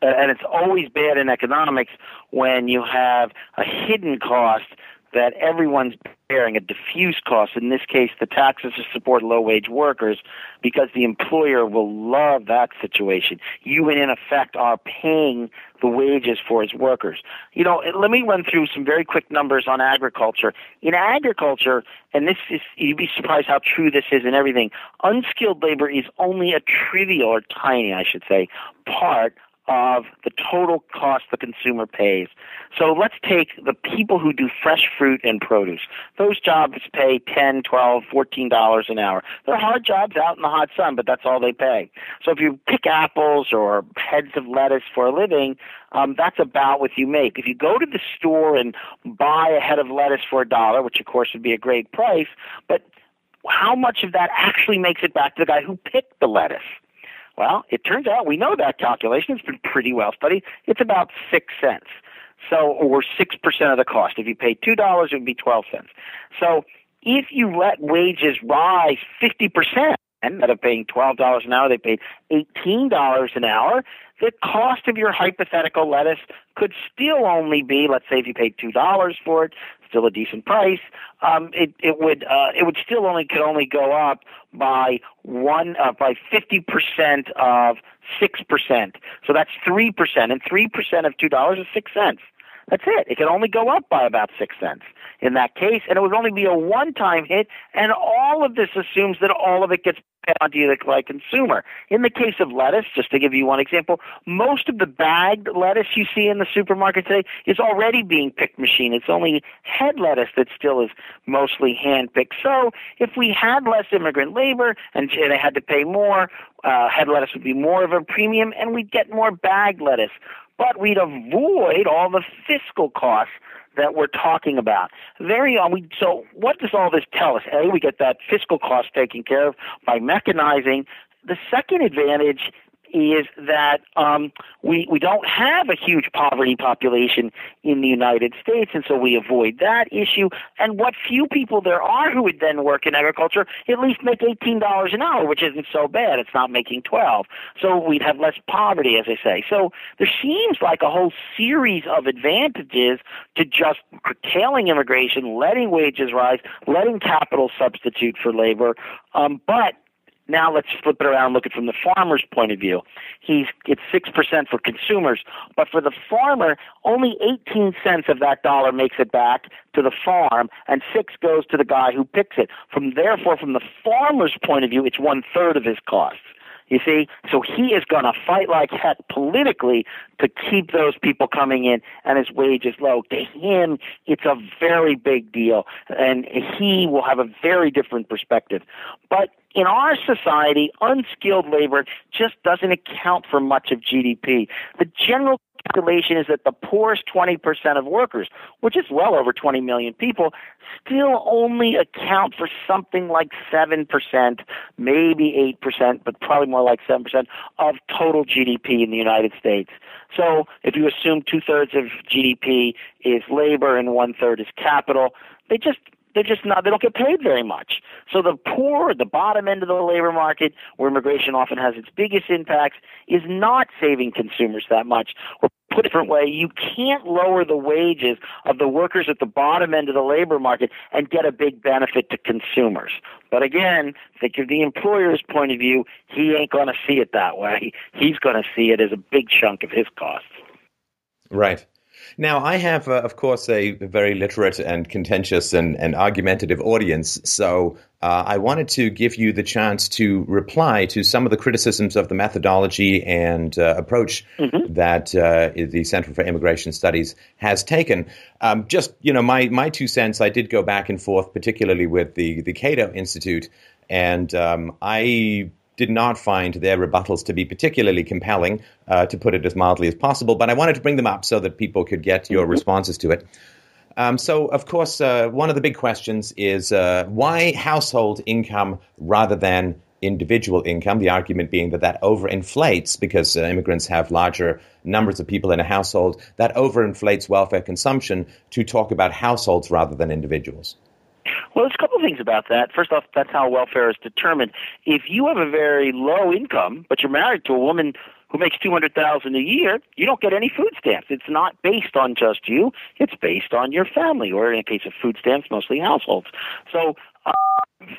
And it's always bad in economics when you have a hidden cost that everyone's bearing a diffuse cost. In this case, the taxes to support low wage workers because the employer will love that situation. You, in effect, are paying the wages for his workers. You know, let me run through some very quick numbers on agriculture. In agriculture, and this is, you'd be surprised how true this is in everything, unskilled labor is only a trivial or tiny, I should say, part of the total cost the consumer pays. So let's take the people who do fresh fruit and produce. Those jobs pay ten, twelve, fourteen dollars an hour. They're hard jobs out in the hot sun, but that's all they pay. So if you pick apples or heads of lettuce for a living, um, that's about what you make. If you go to the store and buy a head of lettuce for a dollar, which of course would be a great price, but how much of that actually makes it back to the guy who picked the lettuce? Well, it turns out we know that calculation. It's been pretty well studied. It's about six cents. So, or six percent of the cost. If you two dollars, it would be twelve cents. So, if you let wages rise fifty percent, instead of paying twelve dollars an hour, they paid eighteen dollars an hour. The cost of your hypothetical lettuce could still only be, let's say, if you paid two dollars for it, still a decent price. Um, it it would uh, it would still only could only go up by one uh, by fifty percent of six percent. So that's three percent, and three percent of two dollars is six cents. That's it. It can only go up by about six cents in that case, and it would only be a one-time hit. And all of this assumes that all of it gets to you consumer. In the case of lettuce, just to give you one example, most of the bagged lettuce you see in the supermarket today is already being picked machine. It's only head lettuce that still is mostly hand-picked. So if we had less immigrant labor and they had to pay more, uh, head lettuce would be more of a premium, and we'd get more bagged lettuce but we'd avoid all the fiscal costs that we're talking about. Very on. So what does all this tell us? A, we get that fiscal cost taken care of by mechanizing. The second advantage is that um, we we don't have a huge poverty population in the United States, and so we avoid that issue. And what few people there are who would then work in agriculture at least make eighteen dollars an hour, which isn't so bad. It's not making twelve, so we'd have less poverty, as I say. So there seems like a whole series of advantages to just curtailing immigration, letting wages rise, letting capital substitute for labor. Um, but now let's flip it around, look at it from the farmer's point of view. He's it's six percent for consumers, but for the farmer, only eighteen cents of that dollar makes it back to the farm, and six goes to the guy who picks it. From therefore, from the farmer's point of view, it's one third of his costs. You see, so he is going to fight like heck politically to keep those people coming in and his wage is low. To him, it's a very big deal, and he will have a very different perspective. But in our society, unskilled labor just doesn't account for much of GDP. The general calculation is that the poorest 20% of workers, which is well over 20 million people, still only account for something like 7%, maybe 8%, but probably more like 7% of total GDP in the United States. So if you assume two thirds of GDP is labor and one third is capital, they just they're just not they don't get paid very much. So the poor, the bottom end of the labor market, where immigration often has its biggest impacts, is not saving consumers that much. Put a different way, you can't lower the wages of the workers at the bottom end of the labor market and get a big benefit to consumers. But again, think of the employer's point of view, he ain't going to see it that way. He's going to see it as a big chunk of his costs. Right. Now, I have, uh, of course, a very literate and contentious and, and argumentative audience, so uh, I wanted to give you the chance to reply to some of the criticisms of the methodology and uh, approach mm-hmm. that uh, the Center for Immigration Studies has taken. Um, just, you know, my, my two cents, I did go back and forth, particularly with the, the Cato Institute, and um, I did not find their rebuttals to be particularly compelling, uh, to put it as mildly as possible. But I wanted to bring them up so that people could get your mm-hmm. responses to it. Um, so, of course, uh, one of the big questions is uh, why household income rather than individual income, the argument being that that overinflates because uh, immigrants have larger numbers of people in a household, that overinflates welfare consumption to talk about households rather than individuals. Well, there's a couple of things about that. First off, that's how welfare is determined. If you have a very low income, but you're married to a woman who makes two hundred thousand a year, you don't get any food stamps. It's not based on just you; it's based on your family, or in the case of food stamps, mostly households. So. Uh,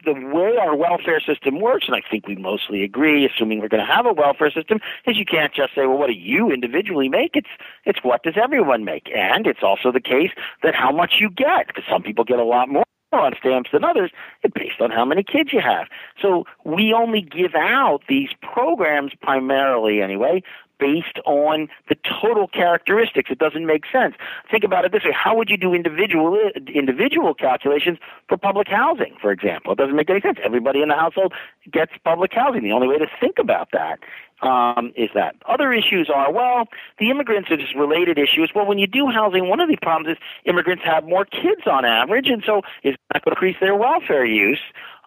the way our welfare system works, and I think we mostly agree, assuming we're going to have a welfare system, is you can't just say, well, what do you individually make? It's it's what does everyone make, and it's also the case that how much you get, because some people get a lot more on stamps than others, it's based on how many kids you have. So we only give out these programs primarily anyway based on the total characteristics. It doesn't make sense. Think about it this way: How would you do individual individual calculations for public housing, for example? It doesn't make any sense. Everybody in the household gets public housing. The only way to think about that um, is that. Other issues are, well, the immigrants are just related issues. Well, when you do housing, one of the problems is immigrants have more kids on average, and so it's not going to increase their welfare use.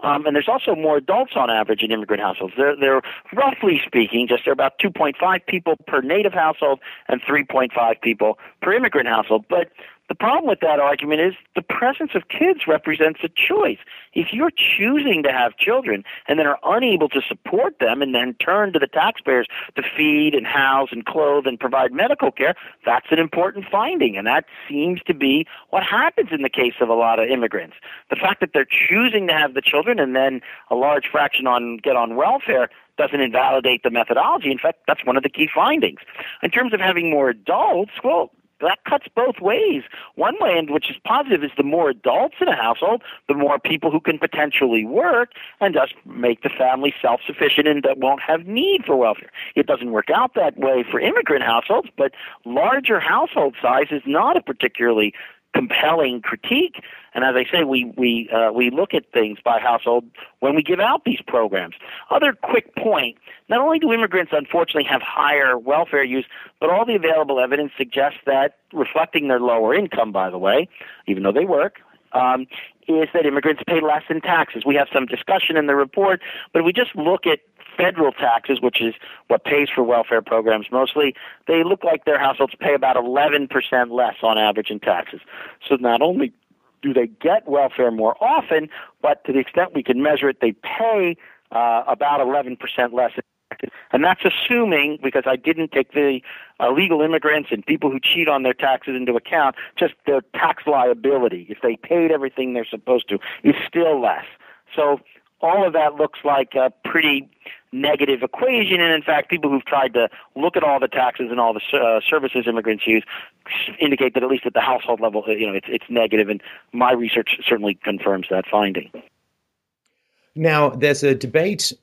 Um, and there's also more adults on average in immigrant households. They're, they're roughly speaking, just they're about 2.5 people per native household and 3.5 people per immigrant household. But the problem with that argument is the presence of kids represents a choice. If you're choosing to have children and then are unable to support them and then turn to the taxpayers to feed and house and clothe and provide medical care, that's an important finding. And that seems to be what happens in the case of a lot of immigrants. The fact that they're choosing to have the children and then a large fraction on get on welfare doesn't invalidate the methodology. In fact, that's one of the key findings. In terms of having more adults, well, that cuts both ways. One way, and which is positive, is the more adults in a household, the more people who can potentially work and thus make the family self-sufficient and that won't have need for welfare. It doesn't work out that way for immigrant households, but larger household size is not a particularly compelling critique. And as I say, we we uh, we look at things by household when we give out these programs. Other quick point: not only do immigrants unfortunately have higher welfare use, but all the available evidence suggests that, reflecting their lower income, by the way, even though they work. Um, is that immigrants pay less in taxes. We have some discussion in the report, but if we just look at federal taxes, which is what pays for welfare programs mostly, they look like their households pay about 11% less on average in taxes. So not only do they get welfare more often, but to the extent we can measure it, they pay uh, about 11% less and that's assuming, because I didn't take the illegal immigrants and people who cheat on their taxes into account, just their tax liability, if they paid everything they're supposed to, is still less. So all of that looks like a pretty negative equation. And in fact, people who've tried to look at all the taxes and all the uh, services immigrants use indicate that at least at the household level, you know, it's, it's negative. And my research certainly confirms that finding. Now, there's a debate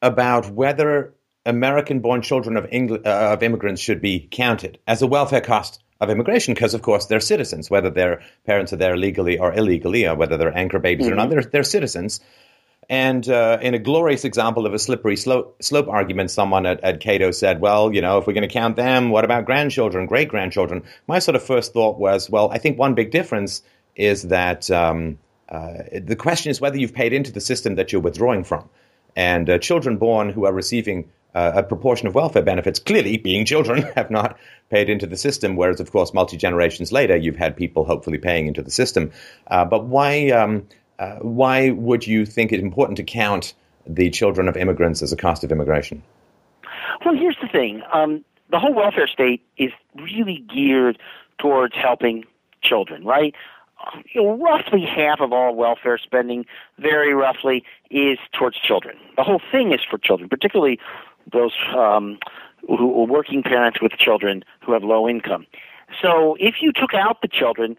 about whether American-born children of, Engl- uh, of immigrants should be counted as a welfare cost of immigration because, of course, they're citizens, whether their parents are there legally or illegally, or whether they're anchor babies mm-hmm. or not, mm-hmm. they're, they're citizens. And uh, in a glorious example of a slippery slope, slope argument, someone at, at, Cato said, well, you know, if we're going to count them, what about grandchildren, great grandchildren? My sort of first thought was, well, I think one big difference is that um, uh, the question is whether you've paid into the system that you're withdrawing from. And uh, children born who are receiving uh, a proportion of welfare benefits, clearly being children, have not paid into the system. Whereas, of course, multi generations later, you've had people hopefully paying into the system. Uh, but why? Um, uh, why would you think it important to count the children of immigrants as a cost of immigration? Well, here's the thing. Um, the whole welfare state is really geared towards helping children, right? You know, roughly half of all welfare spending, very roughly, is towards children. The whole thing is for children, particularly those um, who are working parents with children who have low income. So if you took out the children,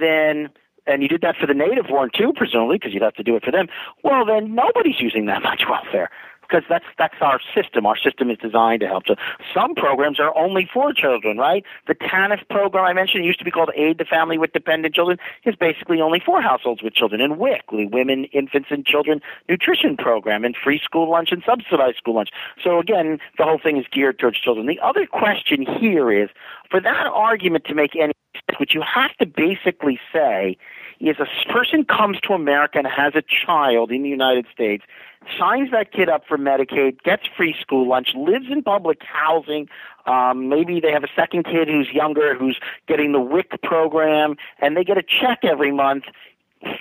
then and you did that for the native born too, presumably, because you'd have to do it for them. Well, then nobody's using that much welfare because that's that's our system. Our system is designed to help. So some programs are only for children, right? The TANF program I mentioned used to be called Aid to Family with Dependent Children is basically only for households with children. And WIC, the Women, Infants, and Children Nutrition Program, and free school lunch and subsidized school lunch. So again, the whole thing is geared towards children. The other question here is, for that argument to make any sense, what you have to basically say is a person comes to America and has a child in the United States signs that kid up for Medicaid, gets free school lunch, lives in public housing. Um, maybe they have a second kid who's younger, who's getting the WIC program, and they get a check every month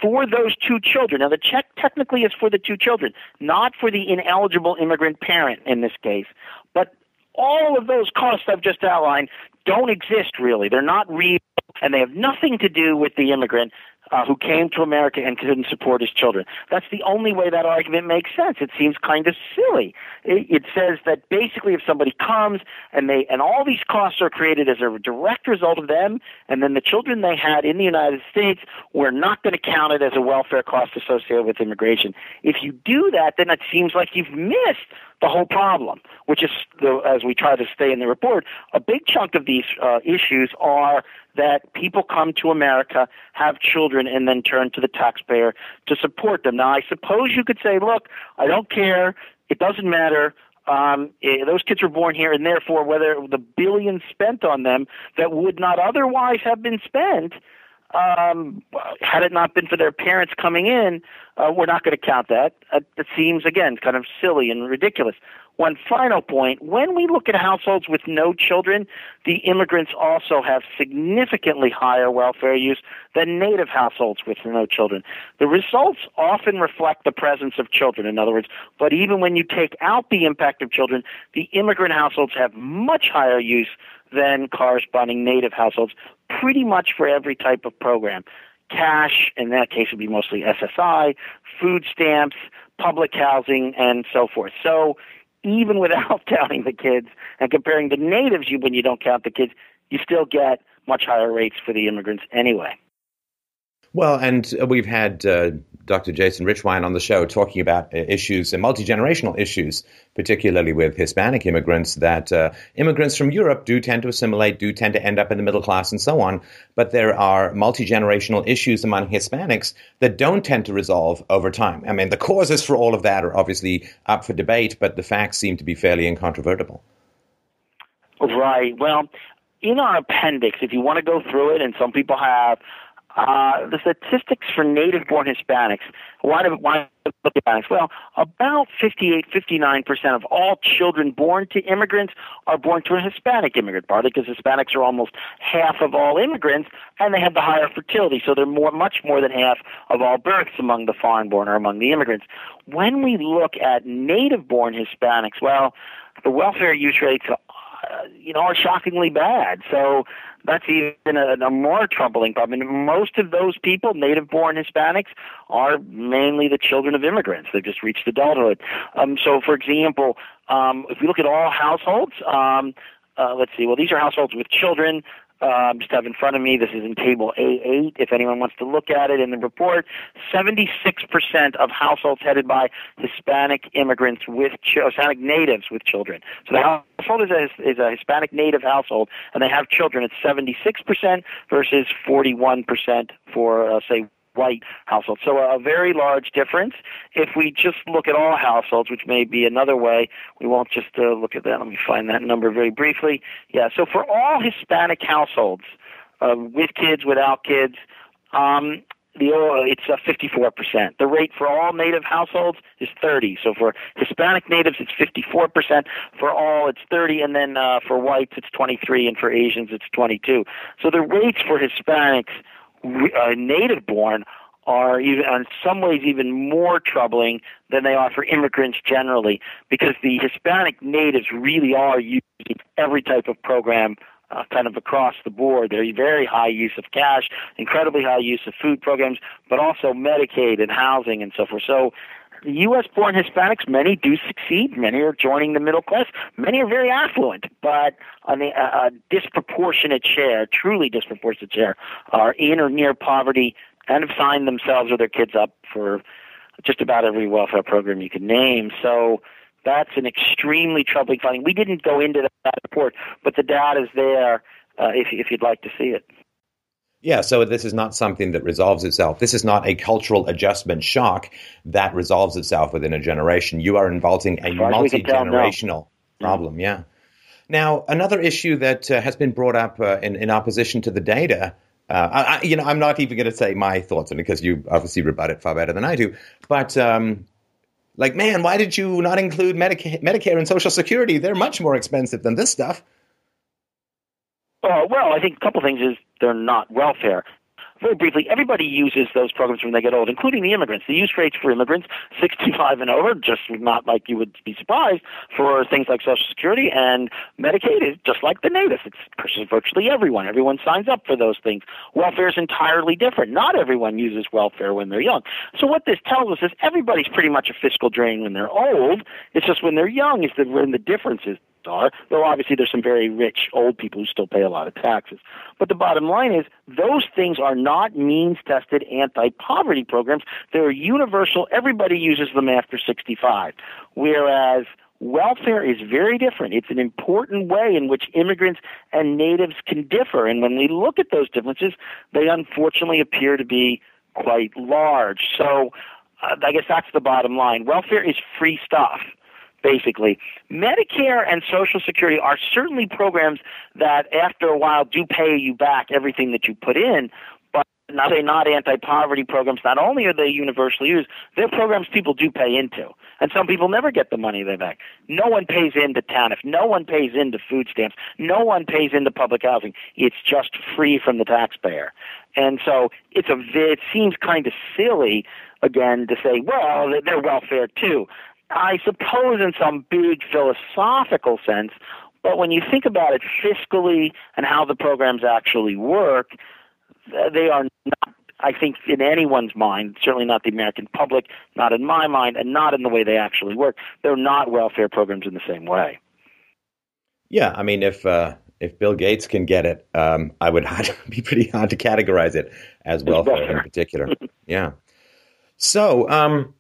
for those two children. Now, the check technically is for the two children, not for the ineligible immigrant parent in this case. But all of those costs I've just outlined don't exist really. They're not real, and they have nothing to do with the immigrant uh, who came to America and couldn't support his children. That's the only way that argument makes sense. It seems kind of silly. It, it says that basically, if somebody comes and they and all these costs are created as a direct result of them, and then the children they had in the United States, we're not going to count it as a welfare cost associated with immigration. If you do that, then it seems like you've missed the whole problem, which is, as we try to stay in the report, a big chunk of these uh, issues are that people come to America, have children, and then turn to the taxpayer to support them. Now, I suppose you could say, look, I don't care. It doesn't matter. Um, eh, those kids were born here, and therefore, whether the billions spent on them that would not otherwise have been spent, um, had it not been for their parents coming in, uh, we're not going to count that. Uh, it seems, again, kind of silly and ridiculous. One final point when we look at households with no children, the immigrants also have significantly higher welfare use than native households with no children. The results often reflect the presence of children, in other words, but even when you take out the impact of children, the immigrant households have much higher use than corresponding native households, pretty much for every type of program. Cash, in that case, would be mostly SSI, food stamps, public housing, and so forth. So even without counting the kids and comparing the natives, you when you don't count the kids, you still get much higher rates for the immigrants anyway. Well, and we've had uh, Dr. Jason Richwine on the show talking about uh, issues, and multi generational issues, particularly with Hispanic immigrants, that uh, immigrants from Europe do tend to assimilate, do tend to end up in the middle class, and so on. But there are multi generational issues among Hispanics that don't tend to resolve over time. I mean, the causes for all of that are obviously up for debate, but the facts seem to be fairly incontrovertible. Right. Well, in our appendix, if you want to go through it, and some people have, uh, the statistics for native-born Hispanics. Why do why look at Hispanics? Well, about 58, 59 percent of all children born to immigrants are born to a Hispanic immigrant. Partly because Hispanics are almost half of all immigrants, and they have the higher fertility, so they're more, much more than half of all births among the foreign-born or among the immigrants. When we look at native-born Hispanics, well, the welfare use rates are, uh, you know, are shockingly bad. So that's even a, a more troubling problem. Most of those people, native-born Hispanics, are mainly the children of immigrants. They've just reached adulthood. Um, so, for example, um, if we look at all households, um, uh, let's see. Well, these are households with children um, just have in front of me. This is in Table A8. If anyone wants to look at it in the report, 76% of households headed by Hispanic immigrants with ch- Hispanic natives with children. So the household is a, is a Hispanic native household, and they have children. It's 76% versus 41% for, uh, say, white households. So a very large difference. If we just look at all households, which may be another way, we won't just uh, look at that. Let me find that number very briefly. Yeah, so for all Hispanic households, uh, with kids, without kids, um, the uh, it's uh, 54%. The rate for all native households is 30. So for Hispanic natives, it's 54%. For all, it's 30, and then uh, for whites, it's 23, and for Asians, it's 22. So the rates for Hispanics uh, native born are even, in some ways even more troubling than they are for immigrants generally because the Hispanic natives really are using every type of program uh, kind of across the board. They're very high use of cash, incredibly high use of food programs, but also Medicaid and housing and so forth. So the U.S. born Hispanics, many do succeed. Many are joining the middle class. Many are very affluent, but on the uh, a disproportionate share, truly disproportionate share, are in or near poverty and have signed themselves or their kids up for just about every welfare program you can name. So that's an extremely troubling finding. We didn't go into that report, but the data is there uh, if, if you'd like to see it. Yeah, so this is not something that resolves itself. This is not a cultural adjustment shock that resolves itself within a generation. You are involving a multi generational problem. Yeah. Now, another issue that uh, has been brought up uh, in, in opposition to the data. Uh, I, you know, I'm not even going to say my thoughts on it because you obviously rebut it far better than I do. But um, Like, man, why did you not include Medica- Medicare and Social Security? They're much more expensive than this stuff. Uh, well, I think a couple things is they're not welfare very briefly, everybody uses those programs when they get old, including the immigrants. The use rates for immigrants, 65 and over, just not like you would be surprised for things like Social Security and Medicaid is just like the natives. It's virtually everyone. Everyone signs up for those things. Welfare is entirely different. Not everyone uses welfare when they're young. So what this tells us is everybody's pretty much a fiscal drain when they're old. It's just when they're young is the, when the difference is are, though obviously there's some very rich old people who still pay a lot of taxes. But the bottom line is those things are not means tested anti poverty programs. They're universal. Everybody uses them after 65. Whereas welfare is very different. It's an important way in which immigrants and natives can differ. And when we look at those differences, they unfortunately appear to be quite large. So uh, I guess that's the bottom line. Welfare is free stuff basically. Medicare and Social Security are certainly programs that, after a while, do pay you back everything that you put in. But now they're not anti-poverty programs. Not only are they universally used, they're programs people do pay into, and some people never get the money they back. No one pays into TANF. No one pays into food stamps. No one pays into public housing. It's just free from the taxpayer. And so it's a. It seems kind of silly again to say, well, they're welfare too. I suppose in some big philosophical sense, but when you think about it fiscally and how the programs actually work, they are not, I think, in anyone's mind, certainly not the American public, not in my mind, and not in the way they actually work. They're not welfare programs in the same way. Yeah, I mean, if uh, if Bill Gates can get it, um, I would be pretty hard to categorize it as welfare in particular. yeah. So, um,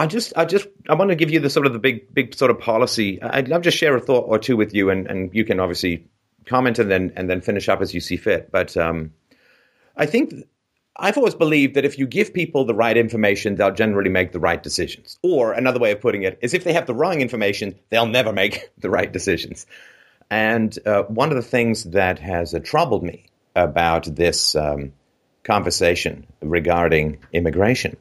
I just, I just, I want to give you the sort of the big, big sort of policy. I'd love to share a thought or two with you, and, and you can obviously comment and then and then finish up as you see fit. But um, I think I've always believed that if you give people the right information, they'll generally make the right decisions. Or another way of putting it is, if they have the wrong information, they'll never make the right decisions. And uh, one of the things that has uh, troubled me about this um, conversation regarding immigration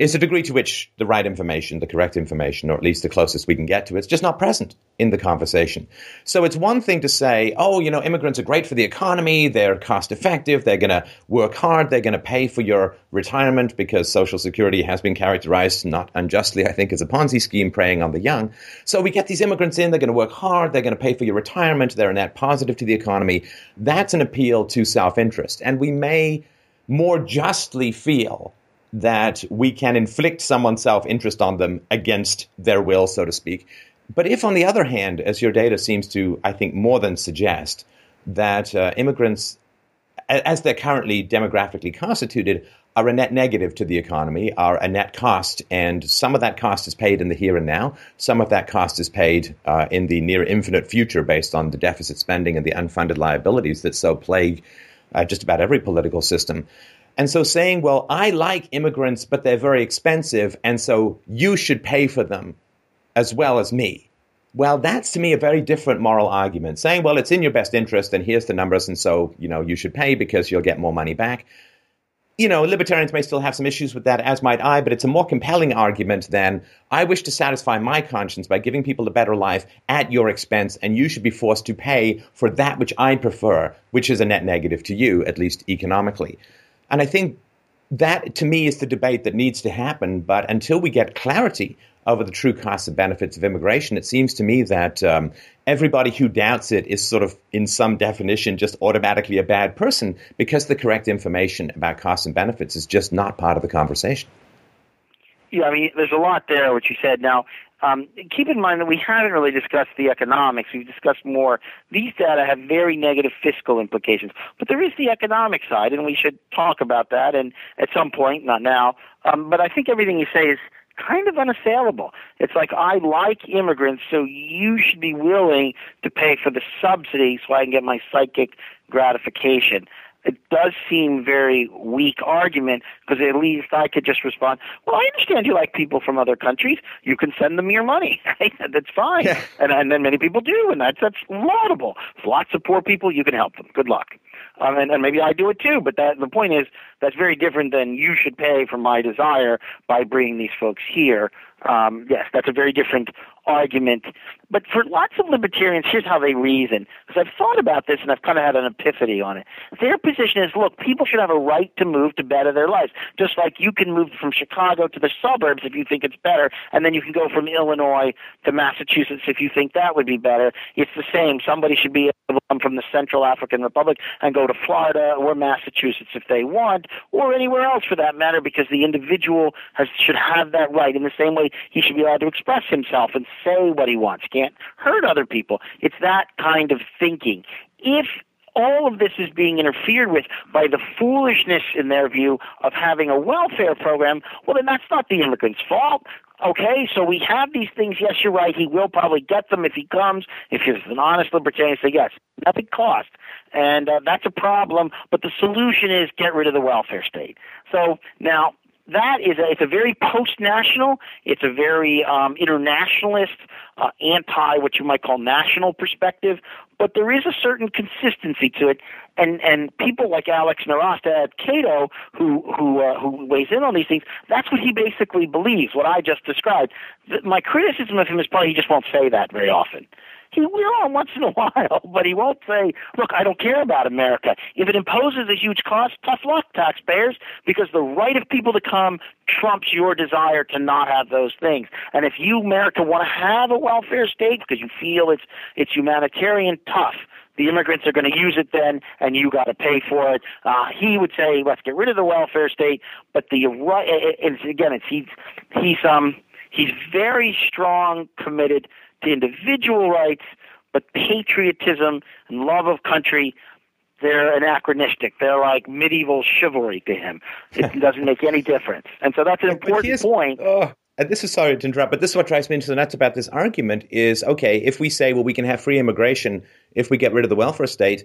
is the degree to which the right information, the correct information, or at least the closest we can get to it, is just not present in the conversation. So it's one thing to say, oh, you know, immigrants are great for the economy, they're cost effective, they're going to work hard, they're going to pay for your retirement because Social Security has been characterized, not unjustly, I think, as a Ponzi scheme preying on the young. So we get these immigrants in, they're going to work hard, they're going to pay for your retirement, they're a net positive to the economy. That's an appeal to self interest. And we may more justly feel that we can inflict someone's self interest on them against their will, so to speak. But if, on the other hand, as your data seems to, I think, more than suggest, that uh, immigrants, as they're currently demographically constituted, are a net negative to the economy, are a net cost, and some of that cost is paid in the here and now. Some of that cost is paid uh, in the near infinite future based on the deficit spending and the unfunded liabilities that so plague uh, just about every political system. And so saying, well, I like immigrants, but they're very expensive, and so you should pay for them as well as me. Well, that's to me a very different moral argument. Saying, well, it's in your best interest, and here's the numbers, and so, you know, you should pay because you'll get more money back. You know, libertarians may still have some issues with that, as might I, but it's a more compelling argument than I wish to satisfy my conscience by giving people a better life at your expense, and you should be forced to pay for that which I prefer, which is a net negative to you, at least economically. And I think that, to me, is the debate that needs to happen. But until we get clarity over the true costs and benefits of immigration, it seems to me that um, everybody who doubts it is sort of, in some definition, just automatically a bad person because the correct information about costs and benefits is just not part of the conversation. Yeah, I mean, there's a lot there, what you said. Now, um, keep in mind that we haven't really discussed the economics. We've discussed more. These data have very negative fiscal implications, but there is the economic side, and we should talk about that. And at some point, not now, um, but I think everything you say is kind of unassailable. It's like I like immigrants, so you should be willing to pay for the subsidy so I can get my psychic gratification it does seem very weak argument because at least I could just respond, well, I understand you like people from other countries. You can send them your money. Right? That's fine. Yeah. And, and then many people do, and that's, that's laudable. Lots of poor people, you can help them. Good luck. um, and, and maybe I do it too. But that the point is that's very different than you should pay for my desire by bringing these folks here. Um, yes, that's a very different argument. But for lots of libertarians, here's how they reason. Because I've thought about this and I've kind of had an epiphany on it. Their position is, look, people should have a right to move to better their lives. Just like you can move from Chicago to the suburbs if you think it's better, and then you can go from Illinois to Massachusetts if you think that would be better. It's the same. Somebody should be able to come from the Central African Republic and go to Florida or Massachusetts if they want, or anywhere else for that matter, because the individual has, should have that right. In the same way, he should be allowed to express himself and say what he wants. Can't hurt other people. It's that kind of thinking. If all of this is being interfered with by the foolishness, in their view, of having a welfare program, well, then that's not the immigrant's fault. Okay, so we have these things. Yes, you're right. He will probably get them if he comes. If he's an honest libertarian, say yes, nothing cost, and uh, that's a problem. But the solution is get rid of the welfare state. So now that is a, it's a very post-national, it's a very um, internationalist, uh, anti what you might call national perspective, but there is a certain consistency to it, and and people like Alex Nowrasteh at Cato, who who uh, who weighs in on these things, that's what he basically believes. What I just described. My criticism of him is probably he just won't say that very often. He will once in a while, but he won't say, look, I don't care about America. If it imposes a huge cost, tough luck, taxpayers, because the right of people to come trumps your desire to not have those things. And if you, America, want to have a welfare state because you feel it's, it's humanitarian, tough the immigrants are going to use it then, and you got to pay for it. Uh, he would say, let's get rid of the welfare state, but the right, it's, again, it's he's he's um he's very strong, committed to individual rights, but patriotism and love of country, they're anachronistic. They're like medieval chivalry to him. It doesn't make any difference. And so that's an important point. Oh, and this is sorry to interrupt, but this is what drives me into the nuts about this argument is okay, if we say, well, we can have free immigration if we get rid of the welfare state,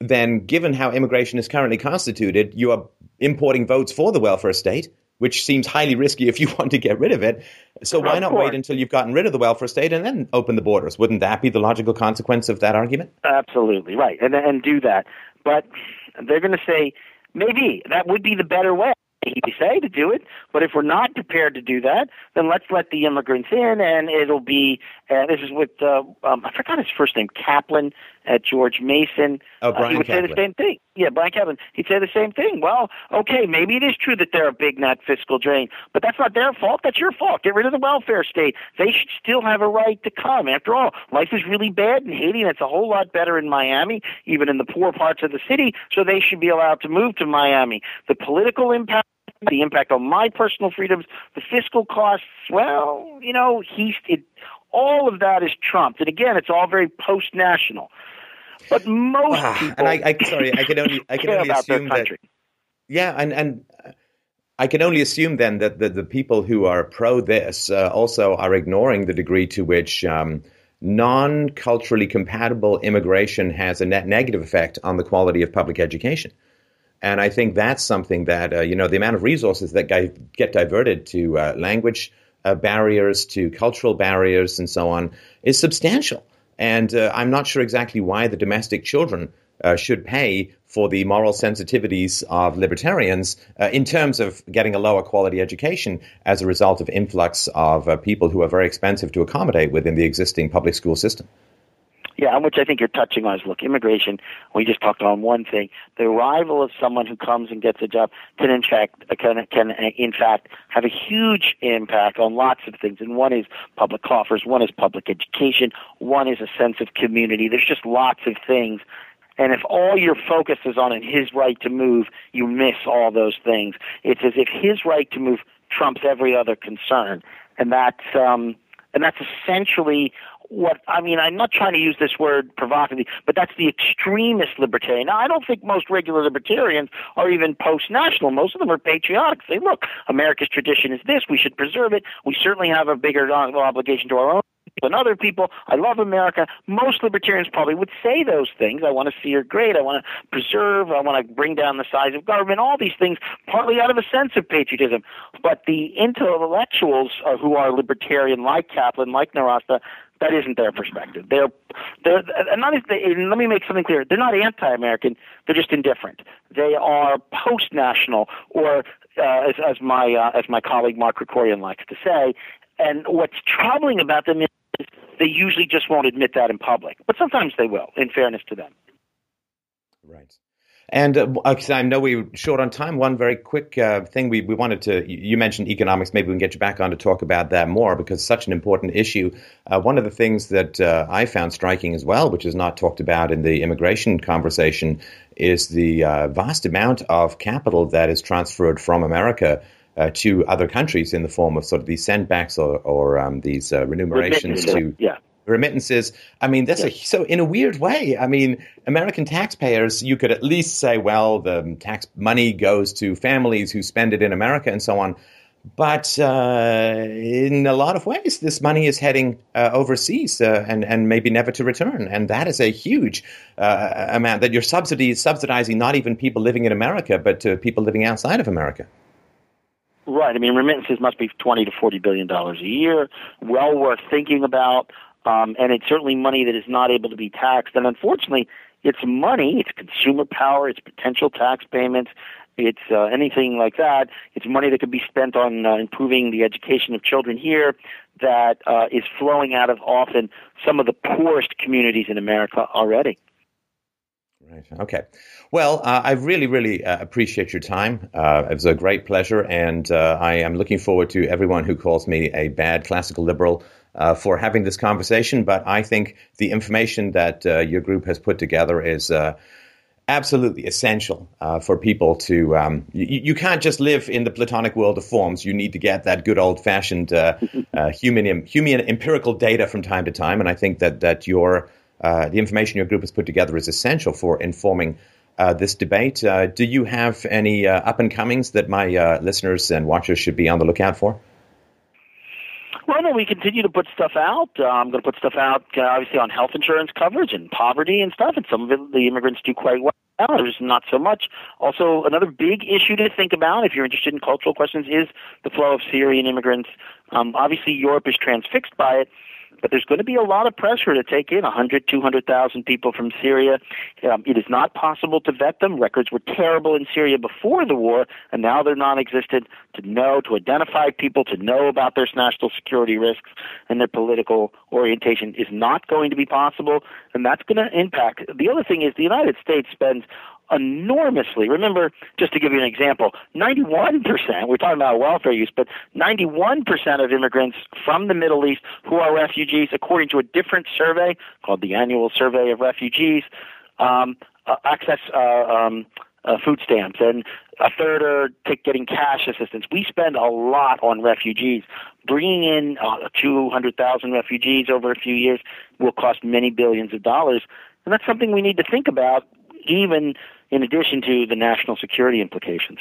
then given how immigration is currently constituted, you are importing votes for the welfare state which seems highly risky if you want to get rid of it. So why not wait until you've gotten rid of the welfare state and then open the borders? Wouldn't that be the logical consequence of that argument? Absolutely right, and and do that. But they're going to say maybe that would be the better way we say to do it. But if we're not prepared to do that, then let's let the immigrants in, and it'll be. Uh, this is with uh, um, I forgot his first name, Caplan at George Mason. Oh, Bryan uh, he would Caplan. say the same thing. Yeah, Bryan Caplan. He'd say the same thing. Well, okay, maybe it is true that they're a big net fiscal drain, but that's not their fault. That's your fault. Get rid of the welfare state. They should still have a right to come. After all, life is really bad in Haiti, and it's a whole lot better in Miami, even in the poor parts of the city. So they should be allowed to move to Miami. The political impact the impact on my personal freedoms, the fiscal costs. Well, you know, he's it, all of that is trumped, and again, it's all very post-national. But most Ah, people, and I, I sorry, I can only I can only assume that country. yeah, and and I can only assume then that the, the people who are pro this uh, also are ignoring the degree to which um, non culturally compatible immigration has a net negative effect on the quality of public education. And I think that's something that, uh, you know, the amount of resources that get diverted to uh, language uh, barriers, to cultural barriers, and so on is substantial. And uh, I'm not sure exactly why the domestic children uh, should pay for the moral sensitivities of libertarians uh, in terms of getting a lower quality education as a result of influx of uh, people who are very expensive to accommodate within the existing public school system. Yeah, which I think you're touching on is look, immigration. We just talked on one thing: the arrival of someone who comes and gets a job can, in fact, can, can in fact have a huge impact on lots of things. And one is public coffers, one is public education, one is a sense of community. There's just lots of things. And if all your focus is on his right to move, you miss all those things. It's as if his right to move trumps every other concern, and that's um, and that's essentially what I mean. I'm not trying to use this word provocatively, but that's the extremist libertarian. Now, I don't think most regular libertarians are even post-national. Most of them are patriotic. Say, look, America's tradition is this. We should preserve it. We certainly have a bigger obligation to our own than other people. I love America. Most libertarians probably would say those things. I want to see her great. I want to preserve. I want to bring down the size of government. All these things, partly out of a sense of patriotism. But the intellectuals uh, who are libertarian, like Caplan, like Nowrasteh, That isn't their perspective. They're, they're and not, let me make something clear. They're not anti-American. They're just indifferent. They are post-national, or uh, as, as my uh, as my colleague Mark Krikorian likes to say. And what's troubling about them is they usually just won't admit that in public, but sometimes they will. In fairness to them. Right. And uh, I know we are short on time. One very quick uh, thing we, we wanted to, you mentioned economics. Maybe we can get you back on to talk about that more because it's such an important issue. Uh, one of the things that uh, I found striking as well, which is not talked about in the immigration conversation, is the uh, vast amount of capital that is transferred from America uh, to other countries in the form of sort of these sendbacks or, or um, these uh, remunerations to yeah remittances. I mean, that's a so in a weird way. I mean, American taxpayers, you could at least say, well, the tax money goes to families who spend it in America and so on. But uh, in a lot of ways, this money is heading uh, overseas uh, and and maybe never to return, and that is a huge uh, amount that you're subsidy subsidizing not even people living in America, but people living outside of America. Right. I mean, remittances must be twenty to forty billion dollars a year. Well worth thinking about. Um, and it's certainly money that is not able to be taxed. And unfortunately, it's money, it's consumer power, it's potential tax payments, it's uh, anything like that. It's money that could be spent on uh, improving the education of children here that uh, is flowing out of often some of the poorest communities in America already. Right. Okay. Well, uh, I really, really uh, appreciate your time. Uh, it was a great pleasure, and I am looking forward to everyone who calls me a bad classical liberal uh, for having this conversation. But I think the information that uh, your group has put together is absolutely essential for people to. Um, you, you, can't just live in the platonic world of forms. You need to get that good old fashioned human, human empirical data from time to time, and I think that that your uh, the information your group has put together is essential for informing uh, this debate. Uh, do you have any uh, up and comings that my uh, listeners and watchers should be on the lookout for? Well, we continue to put stuff out. Uh, I'm going to put stuff out, obviously, on health insurance coverage and poverty and stuff, and some of it the immigrants do quite well. Others not so much. Also, another big issue to think about if you're interested in cultural questions is the flow of Syrian immigrants. Um, obviously, Europe is transfixed by it, but there's going to be a lot of pressure to take in 100, 200,000 people from Syria. Um, it is not possible to vet them. Records were terrible in Syria before the war, and now they're non-existent. To know, to identify people, to know about their national security risks and their political orientation is not going to be possible, and that's going to impact. The other thing is the United States spends enormously. Remember, just to give you an example, 91%, we're talking about welfare use, but 91% of immigrants from the Middle East who are refugees, according to a different survey called the Annual Survey of Refugees, um, uh, access uh, um, uh, food stamps, and a third are t- getting cash assistance. We spend a lot on refugees. Bringing in uh, 200,000 refugees over a few years will cost many billions of dollars. And that's something we need to think about, even in addition to the national security implications.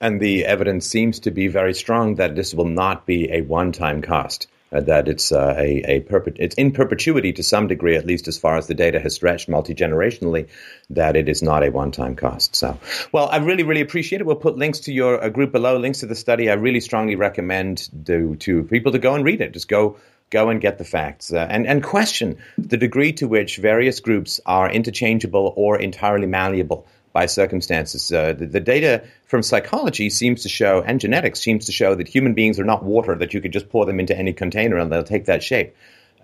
And the evidence seems to be very strong that this will not be a one-time cost. Uh, that it's uh, a, a it's in perpetuity to some degree, at least as far as the data has stretched multi generationally, that it is not a one time cost. So, well, I really, really appreciate it. We'll put links to your uh, group below, links to the study. I really strongly recommend to, to people to go and read it. Just go go and get the facts uh, and, and question the degree to which various groups are interchangeable or entirely malleable by circumstances. Uh, the, the, data from psychology seems to show, and genetics seems to show, that human beings are not water, that you could just pour them into any container and they'll take that shape.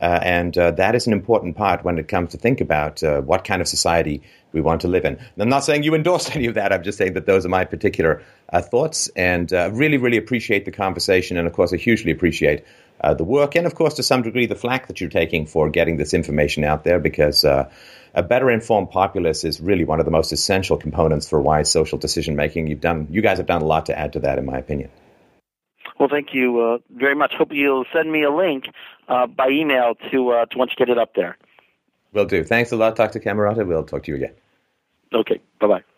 Uh, and uh, that is an important part when it comes to think about uh, what kind of society we want to live in. And I'm not saying you endorse any of that. I'm just saying that those are my particular uh, thoughts. And really, really appreciate the conversation. And of course, I hugely appreciate uh, the work and, of course, to some degree, the flack that you're taking for getting this information out there because uh, a better informed populace is really one of the most essential components for wise social decision making. You've done, you guys have done a lot to add to that, in my opinion. Well, thank you uh, very much. Hope you'll send me a link uh, by email to uh, to once you get it up there. Will do. Thanks a lot, Dr. Camarota. We'll talk to you again. Okay. Bye bye.